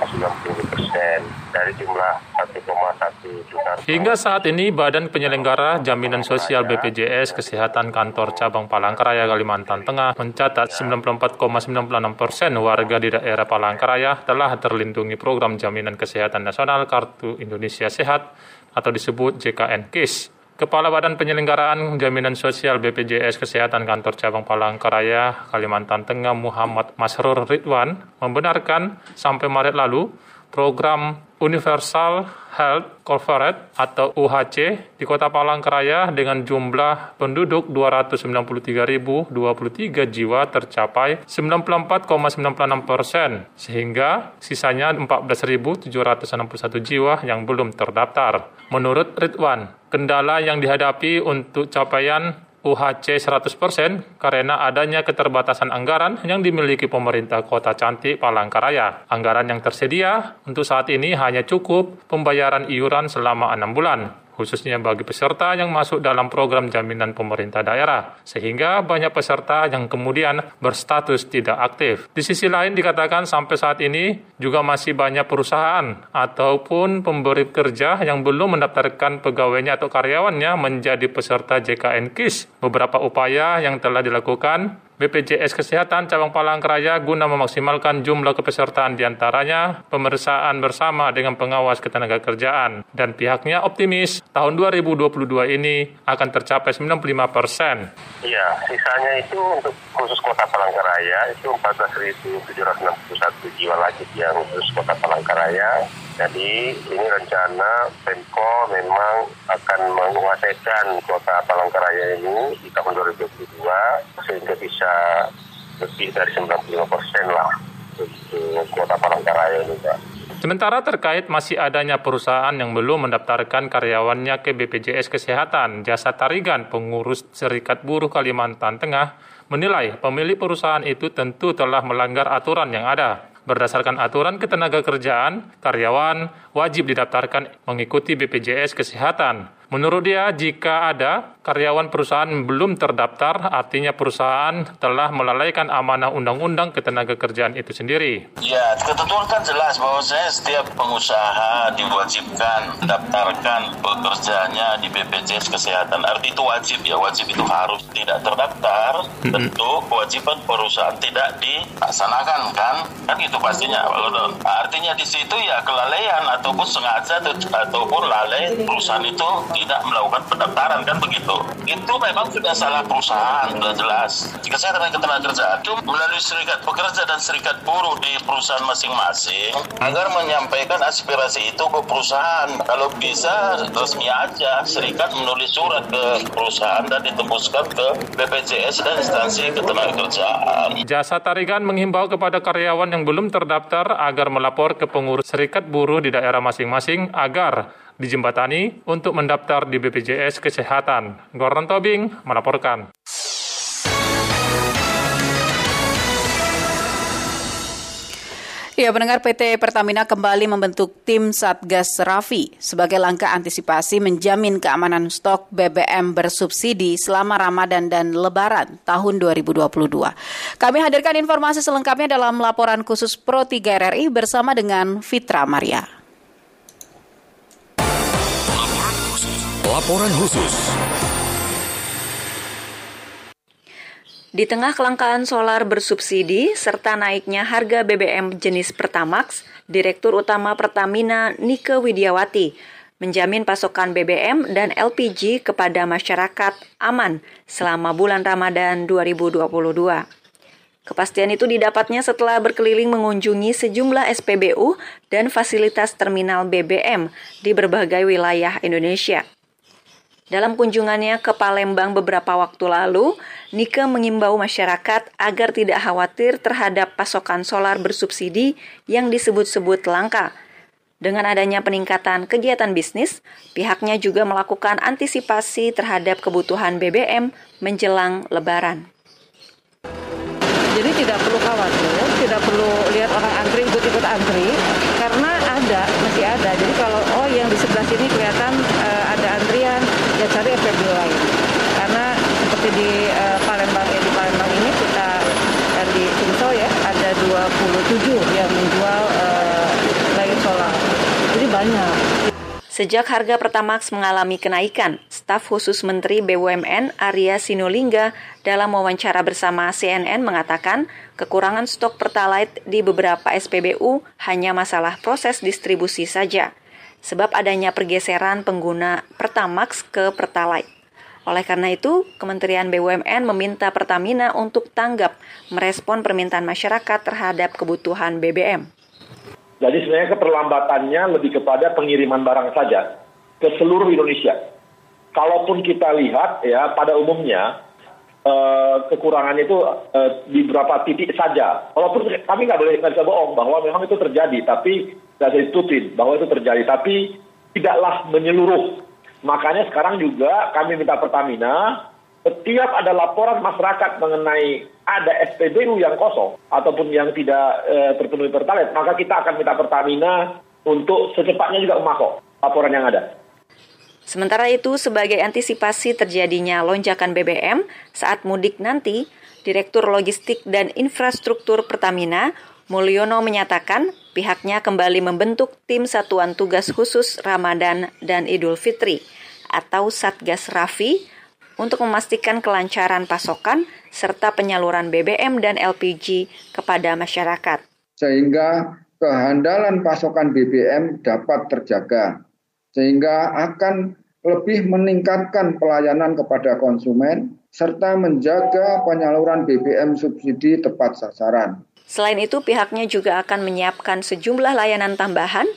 90 persen dari jumlah 1,1 juta. Hingga saat ini Badan Penyelenggara Jaminan Sosial BPJS Kesehatan Kantor Cabang Palangkaraya Kalimantan Tengah mencatat 94,96 persen warga di daerah Palangkaraya telah terlindungi program Jaminan Kesehatan Nasional Kartu Indonesia Sehat atau disebut JKN KIS. Kepala Badan Penyelenggaraan Jaminan Sosial BPJS Kesehatan Kantor Cabang Palangkaraya, Kalimantan Tengah Muhammad Masrur Ridwan membenarkan sampai Maret lalu program Universal Health Corporate atau UHC di Kota Palangkaraya dengan jumlah penduduk 293.023 jiwa tercapai 94,96 persen, sehingga sisanya 14.761 jiwa yang belum terdaftar. Menurut Ridwan, kendala yang dihadapi untuk capaian UHC 100% karena adanya keterbatasan anggaran yang dimiliki pemerintah Kota Cantik Palangkaraya. Anggaran yang tersedia untuk saat ini hanya cukup pembayaran iuran selama enam bulan khususnya bagi peserta yang masuk dalam program jaminan pemerintah daerah, sehingga banyak peserta yang kemudian berstatus tidak aktif. Di sisi lain dikatakan sampai saat ini juga masih banyak perusahaan ataupun pemberi kerja yang belum mendaftarkan pegawainya atau karyawannya menjadi peserta JKN KIS. Beberapa upaya yang telah dilakukan BPJS Kesehatan Cabang Palangkaraya guna memaksimalkan jumlah kepesertaan di antaranya pemeriksaan bersama dengan pengawas ketenaga kerjaan dan pihaknya optimis tahun 2022 ini akan tercapai 95 persen. Iya, sisanya itu untuk khusus kota Palangkaraya itu 14.761 jiwa lagi yang khusus kota Palangkaraya jadi ini rencana Pemko memang akan menguasaikan kota Palangkaraya ini di tahun 2022 sehingga bisa lebih dari 95 persen lah untuk kota Palangkaraya ini Pak. Sementara terkait masih adanya perusahaan yang belum mendaftarkan karyawannya ke BPJS Kesehatan, Jasa Tarigan, pengurus Serikat Buruh Kalimantan Tengah, menilai pemilik perusahaan itu tentu telah melanggar aturan yang ada. Berdasarkan aturan ketenaga kerjaan, karyawan wajib didaftarkan mengikuti BPJS Kesehatan. Menurut dia, jika ada karyawan perusahaan belum terdaftar, artinya perusahaan telah melalaikan amanah undang-undang ketenaga kerjaan itu sendiri. Ya, ketentuan kan jelas bahwa saya setiap pengusaha diwajibkan mendaftarkan pekerjaannya di BPJS Kesehatan. Arti itu wajib ya, wajib itu harus tidak terdaftar. Tentu kewajiban perusahaan tidak dilaksanakan kan, kan itu pastinya. Artinya di situ ya kelalaian ataupun sengaja ataupun lalai perusahaan itu tidak melakukan pendaftaran kan begitu itu itu memang sudah salah perusahaan sudah jelas. Jika saya dengan ketenaga kerja itu melalui serikat pekerja dan serikat buruh di perusahaan masing-masing agar menyampaikan aspirasi itu ke perusahaan. Kalau bisa resmi aja serikat menulis surat ke perusahaan dan ditembuskan ke BPJS dan instansi ketenaga kerjaan Jasa Tarigan menghimbau kepada karyawan yang belum terdaftar agar melapor ke pengurus serikat buruh di daerah masing-masing agar dijembatani untuk mendaftar di BPJS Kesehatan. Gordon Tobing melaporkan. Ya, pendengar PT Pertamina kembali membentuk tim Satgas Rafi sebagai langkah antisipasi menjamin keamanan stok BBM bersubsidi selama Ramadan dan Lebaran tahun 2022. Kami hadirkan informasi selengkapnya dalam laporan khusus Pro 3 RRI bersama dengan Fitra Maria. Laporan khusus. Di tengah kelangkaan solar bersubsidi serta naiknya harga BBM jenis Pertamax, Direktur Utama Pertamina Nike Widiawati menjamin pasokan BBM dan LPG kepada masyarakat aman selama bulan Ramadan 2022. Kepastian itu didapatnya setelah berkeliling mengunjungi sejumlah SPBU dan fasilitas terminal BBM di berbagai wilayah Indonesia. Dalam kunjungannya ke Palembang beberapa waktu lalu, Nike mengimbau masyarakat agar tidak khawatir terhadap pasokan solar bersubsidi yang disebut-sebut langka. Dengan adanya peningkatan kegiatan bisnis, pihaknya juga melakukan antisipasi terhadap kebutuhan BBM menjelang Lebaran. Jadi tidak perlu khawatir, tidak perlu lihat orang antri ikut-ikut antri, karena ada, masih ada. Jadi kalau oh yang di sebelah sini kelihatan uh, ada antrian, ya cari FPB lain. Karena seperti di uh, Palembang ya di Palembang ini kita dan di Sumso ya ada 27 yang menjual uh, lain solar. Jadi banyak. Sejak harga Pertamax mengalami kenaikan, staf khusus Menteri BUMN Arya Sinulingga dalam wawancara bersama CNN mengatakan kekurangan stok Pertalite di beberapa SPBU hanya masalah proses distribusi saja, sebab adanya pergeseran pengguna Pertamax ke Pertalite. Oleh karena itu, Kementerian BUMN meminta Pertamina untuk tanggap merespon permintaan masyarakat terhadap kebutuhan BBM. Jadi sebenarnya keterlambatannya lebih kepada pengiriman barang saja ke seluruh Indonesia. Kalaupun kita lihat ya pada umumnya eh, kekurangannya itu eh, di beberapa titik saja. Walaupun kami nggak boleh nggak bisa bohong bahwa memang itu terjadi, tapi tidak bisa bahwa itu terjadi, tapi tidaklah menyeluruh. Makanya sekarang juga kami minta Pertamina setiap ada laporan masyarakat mengenai ada SPBU yang kosong ataupun yang tidak e, terpenuhi pertalite, maka kita akan minta Pertamina untuk secepatnya juga memasok laporan yang ada. Sementara itu, sebagai antisipasi terjadinya lonjakan BBM saat mudik nanti, Direktur Logistik dan Infrastruktur Pertamina, Mulyono menyatakan pihaknya kembali membentuk tim Satuan Tugas Khusus Ramadan dan Idul Fitri atau Satgas Rafi untuk memastikan kelancaran pasokan serta penyaluran BBM dan LPG kepada masyarakat. Sehingga kehandalan pasokan BBM dapat terjaga, sehingga akan lebih meningkatkan pelayanan kepada konsumen serta menjaga penyaluran BBM subsidi tepat sasaran. Selain itu, pihaknya juga akan menyiapkan sejumlah layanan tambahan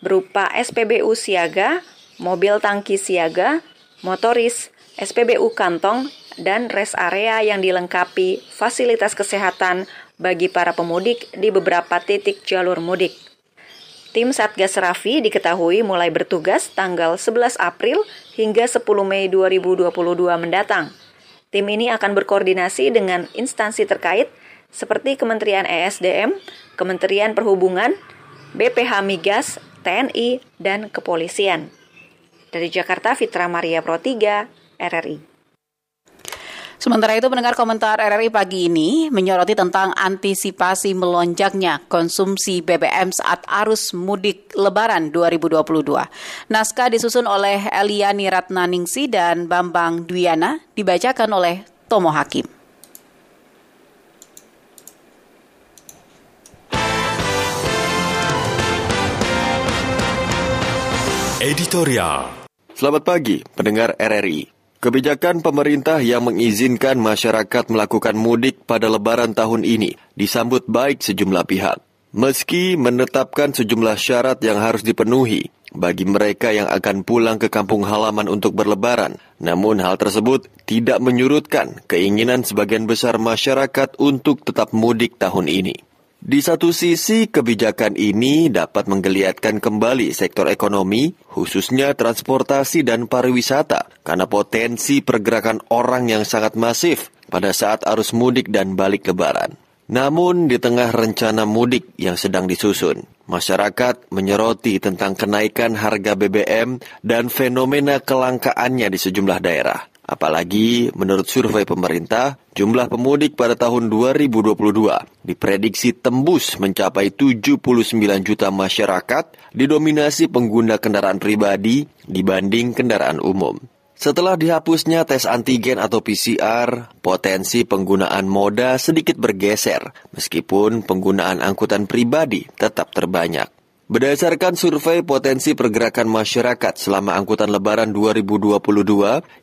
berupa SPBU siaga, mobil tangki siaga, motoris, SPBU kantong, dan rest area yang dilengkapi fasilitas kesehatan bagi para pemudik di beberapa titik jalur mudik. Tim Satgas Rafi diketahui mulai bertugas tanggal 11 April hingga 10 Mei 2022 mendatang. Tim ini akan berkoordinasi dengan instansi terkait seperti Kementerian ESDM, Kementerian Perhubungan, BPH Migas, TNI, dan Kepolisian. Dari Jakarta, Fitra Maria Pro 3, RRI. Sementara itu mendengar komentar RRI pagi ini menyoroti tentang antisipasi melonjaknya konsumsi BBM saat arus mudik lebaran 2022. Naskah disusun oleh Eliani Ratnaningsi dan Bambang Dwiana dibacakan oleh Tomo Hakim. Editorial Selamat pagi, pendengar RRI. Kebijakan pemerintah yang mengizinkan masyarakat melakukan mudik pada lebaran tahun ini disambut baik sejumlah pihak. Meski menetapkan sejumlah syarat yang harus dipenuhi bagi mereka yang akan pulang ke kampung halaman untuk berlebaran, namun hal tersebut tidak menyurutkan keinginan sebagian besar masyarakat untuk tetap mudik tahun ini. Di satu sisi, kebijakan ini dapat menggeliatkan kembali sektor ekonomi, khususnya transportasi dan pariwisata, karena potensi pergerakan orang yang sangat masif pada saat arus mudik dan balik lebaran. Namun di tengah rencana mudik yang sedang disusun, masyarakat menyoroti tentang kenaikan harga BBM dan fenomena kelangkaannya di sejumlah daerah. Apalagi menurut survei pemerintah, jumlah pemudik pada tahun 2022 diprediksi tembus mencapai 79 juta masyarakat didominasi pengguna kendaraan pribadi dibanding kendaraan umum. Setelah dihapusnya tes antigen atau PCR, potensi penggunaan moda sedikit bergeser, meskipun penggunaan angkutan pribadi tetap terbanyak. Berdasarkan survei potensi pergerakan masyarakat selama angkutan lebaran 2022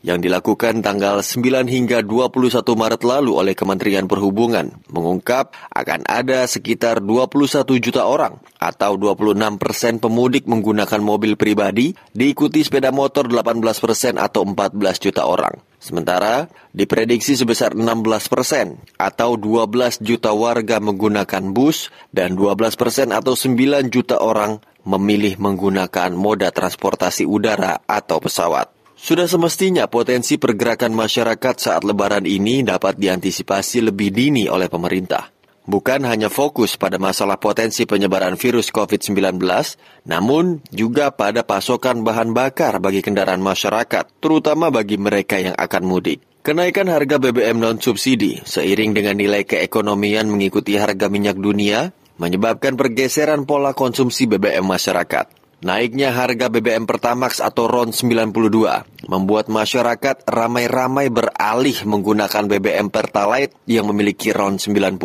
yang dilakukan tanggal 9 hingga 21 Maret lalu oleh Kementerian Perhubungan, mengungkap akan ada sekitar 21 juta orang atau 26 persen pemudik menggunakan mobil pribadi, diikuti sepeda motor 18 persen atau 14 juta orang. Sementara diprediksi sebesar 16 persen atau 12 juta warga menggunakan bus dan 12 persen atau 9 juta orang memilih menggunakan moda transportasi udara atau pesawat. Sudah semestinya potensi pergerakan masyarakat saat lebaran ini dapat diantisipasi lebih dini oleh pemerintah bukan hanya fokus pada masalah potensi penyebaran virus COVID-19, namun juga pada pasokan bahan bakar bagi kendaraan masyarakat, terutama bagi mereka yang akan mudik. Kenaikan harga BBM non-subsidi seiring dengan nilai keekonomian mengikuti harga minyak dunia menyebabkan pergeseran pola konsumsi BBM masyarakat. Naiknya harga BBM Pertamax atau RON 92 membuat masyarakat ramai-ramai beralih menggunakan BBM Pertalite yang memiliki RON 90.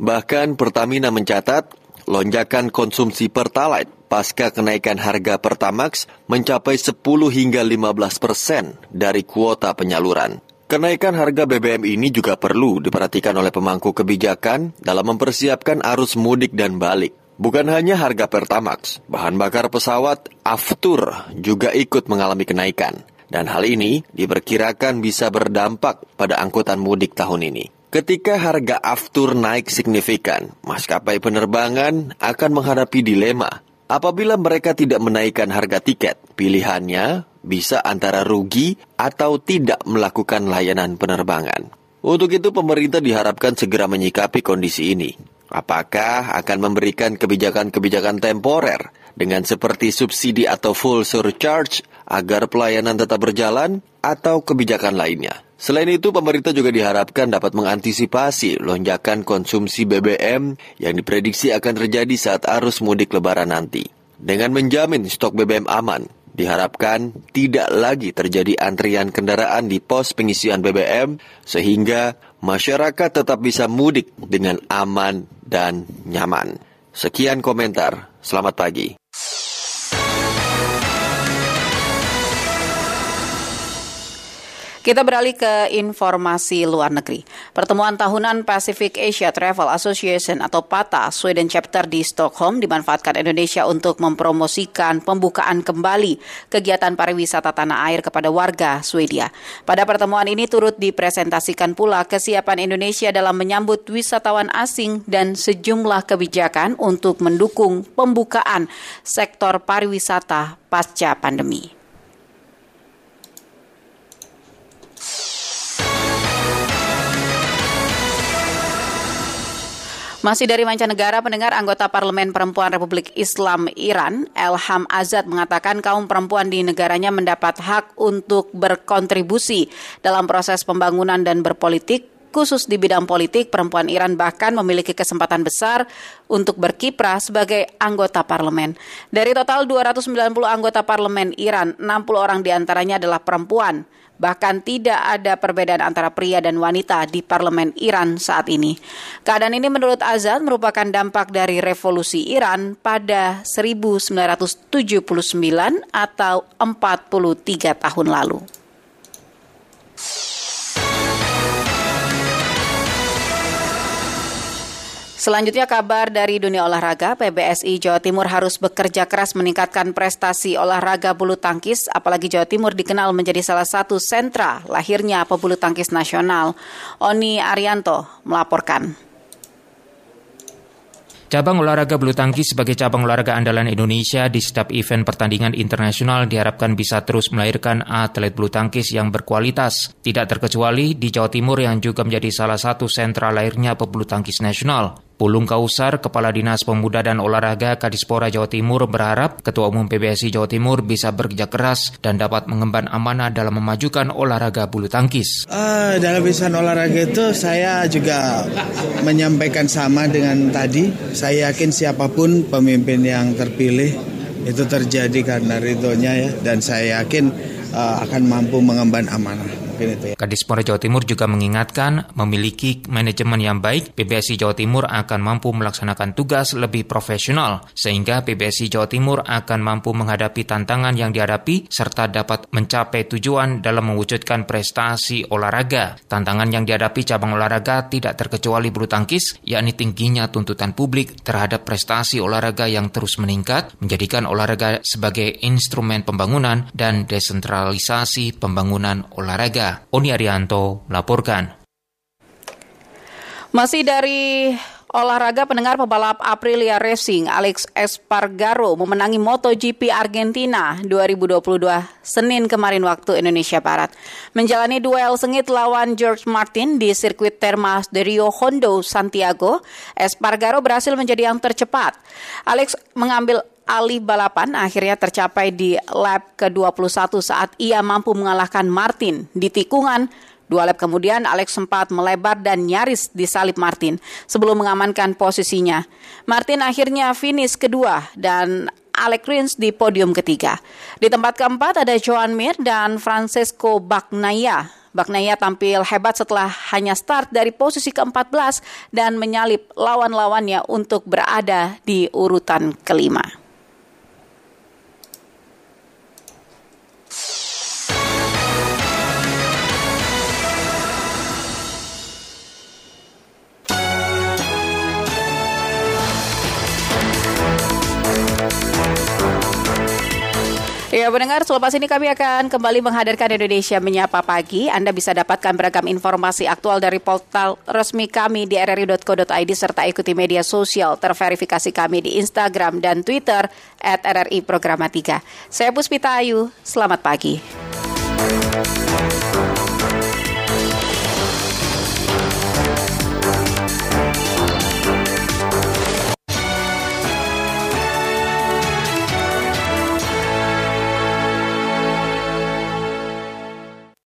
Bahkan Pertamina mencatat lonjakan konsumsi Pertalite pasca kenaikan harga Pertamax mencapai 10 hingga 15 persen dari kuota penyaluran. Kenaikan harga BBM ini juga perlu diperhatikan oleh pemangku kebijakan dalam mempersiapkan arus mudik dan balik. Bukan hanya harga Pertamax, bahan bakar pesawat Aftur juga ikut mengalami kenaikan. Dan hal ini diperkirakan bisa berdampak pada angkutan mudik tahun ini. Ketika harga aftur naik signifikan, maskapai penerbangan akan menghadapi dilema. Apabila mereka tidak menaikkan harga tiket, pilihannya bisa antara rugi atau tidak melakukan layanan penerbangan. Untuk itu pemerintah diharapkan segera menyikapi kondisi ini. Apakah akan memberikan kebijakan-kebijakan temporer dengan seperti subsidi atau full surcharge agar pelayanan tetap berjalan atau kebijakan lainnya? Selain itu, pemerintah juga diharapkan dapat mengantisipasi lonjakan konsumsi BBM yang diprediksi akan terjadi saat arus mudik lebaran nanti. Dengan menjamin stok BBM aman, diharapkan tidak lagi terjadi antrian kendaraan di pos pengisian BBM sehingga masyarakat tetap bisa mudik dengan aman dan nyaman. Sekian komentar. Selamat pagi. Kita beralih ke informasi luar negeri. Pertemuan tahunan Pacific Asia Travel Association atau PATA Sweden Chapter di Stockholm dimanfaatkan Indonesia untuk mempromosikan pembukaan kembali kegiatan pariwisata tanah air kepada warga Swedia. Pada pertemuan ini turut dipresentasikan pula kesiapan Indonesia dalam menyambut wisatawan asing dan sejumlah kebijakan untuk mendukung pembukaan sektor pariwisata pasca pandemi. Masih dari mancanegara, pendengar anggota Parlemen Perempuan Republik Islam Iran, Elham Azad mengatakan kaum perempuan di negaranya mendapat hak untuk berkontribusi dalam proses pembangunan dan berpolitik khusus di bidang politik, perempuan Iran bahkan memiliki kesempatan besar untuk berkiprah sebagai anggota parlemen. Dari total 290 anggota parlemen Iran, 60 orang di antaranya adalah perempuan. Bahkan tidak ada perbedaan antara pria dan wanita di parlemen Iran saat ini. Keadaan ini menurut Azad merupakan dampak dari revolusi Iran pada 1979 atau 43 tahun lalu. Selanjutnya kabar dari dunia olahraga, PBSI Jawa Timur harus bekerja keras meningkatkan prestasi olahraga bulu tangkis, apalagi Jawa Timur dikenal menjadi salah satu sentra lahirnya pebulu tangkis nasional. Oni Arianto melaporkan. Cabang olahraga bulu tangkis sebagai cabang olahraga andalan Indonesia di setiap event pertandingan internasional diharapkan bisa terus melahirkan atlet bulu tangkis yang berkualitas. Tidak terkecuali di Jawa Timur yang juga menjadi salah satu sentra lahirnya pebulu tangkis nasional. Pulung Kausar, Kepala Dinas Pemuda dan Olahraga Kadispora Jawa Timur berharap Ketua Umum PBSI Jawa Timur bisa bekerja keras dan dapat mengemban amanah dalam memajukan olahraga bulu tangkis. Uh, dalam urusan olahraga itu saya juga menyampaikan sama dengan tadi. Saya yakin siapa pun pemimpin yang terpilih itu terjadi karena ridhonya ya dan saya yakin uh, akan mampu mengemban amanah mungkin itu ya. Jawa Timur juga mengingatkan memiliki manajemen yang baik, PBSI Jawa Timur akan mampu melaksanakan tugas lebih profesional sehingga PBSI Jawa Timur akan mampu menghadapi tantangan yang dihadapi serta dapat mencapai tujuan dalam mewujudkan prestasi olahraga. Tantangan yang dihadapi cabang olahraga tidak terkecuali bulu tangkis, yakni tingginya tuntutan publik terhadap prestasi olahraga yang terus meningkat, menjadikan olahraga sebagai instrumen pembangunan dan desentralisasi pembangunan olahraga. Oni Arianto melaporkan. Masih dari olahraga pendengar pebalap Aprilia Racing Alex Espargaro memenangi MotoGP Argentina 2022 Senin kemarin waktu Indonesia Barat. Menjalani duel sengit lawan George Martin di sirkuit Termas de Rio Hondo Santiago, Espargaro berhasil menjadi yang tercepat. Alex mengambil alih balapan akhirnya tercapai di lap ke-21 saat ia mampu mengalahkan Martin di tikungan Dua lap kemudian, Alex sempat melebar dan nyaris disalip Martin sebelum mengamankan posisinya. Martin akhirnya finish kedua dan Alex Rins di podium ketiga. Di tempat keempat ada Joan Mir dan Francesco Bagnaia. Bagnaia tampil hebat setelah hanya start dari posisi ke-14 dan menyalip lawan-lawannya untuk berada di urutan kelima. Ya, pendengar, selepas ini kami akan kembali menghadirkan Indonesia Menyapa Pagi. Anda bisa dapatkan beragam informasi aktual dari portal resmi kami di rri.co.id serta ikuti media sosial terverifikasi kami di Instagram dan Twitter at Programa 3. Saya Puspita Ayu, selamat pagi.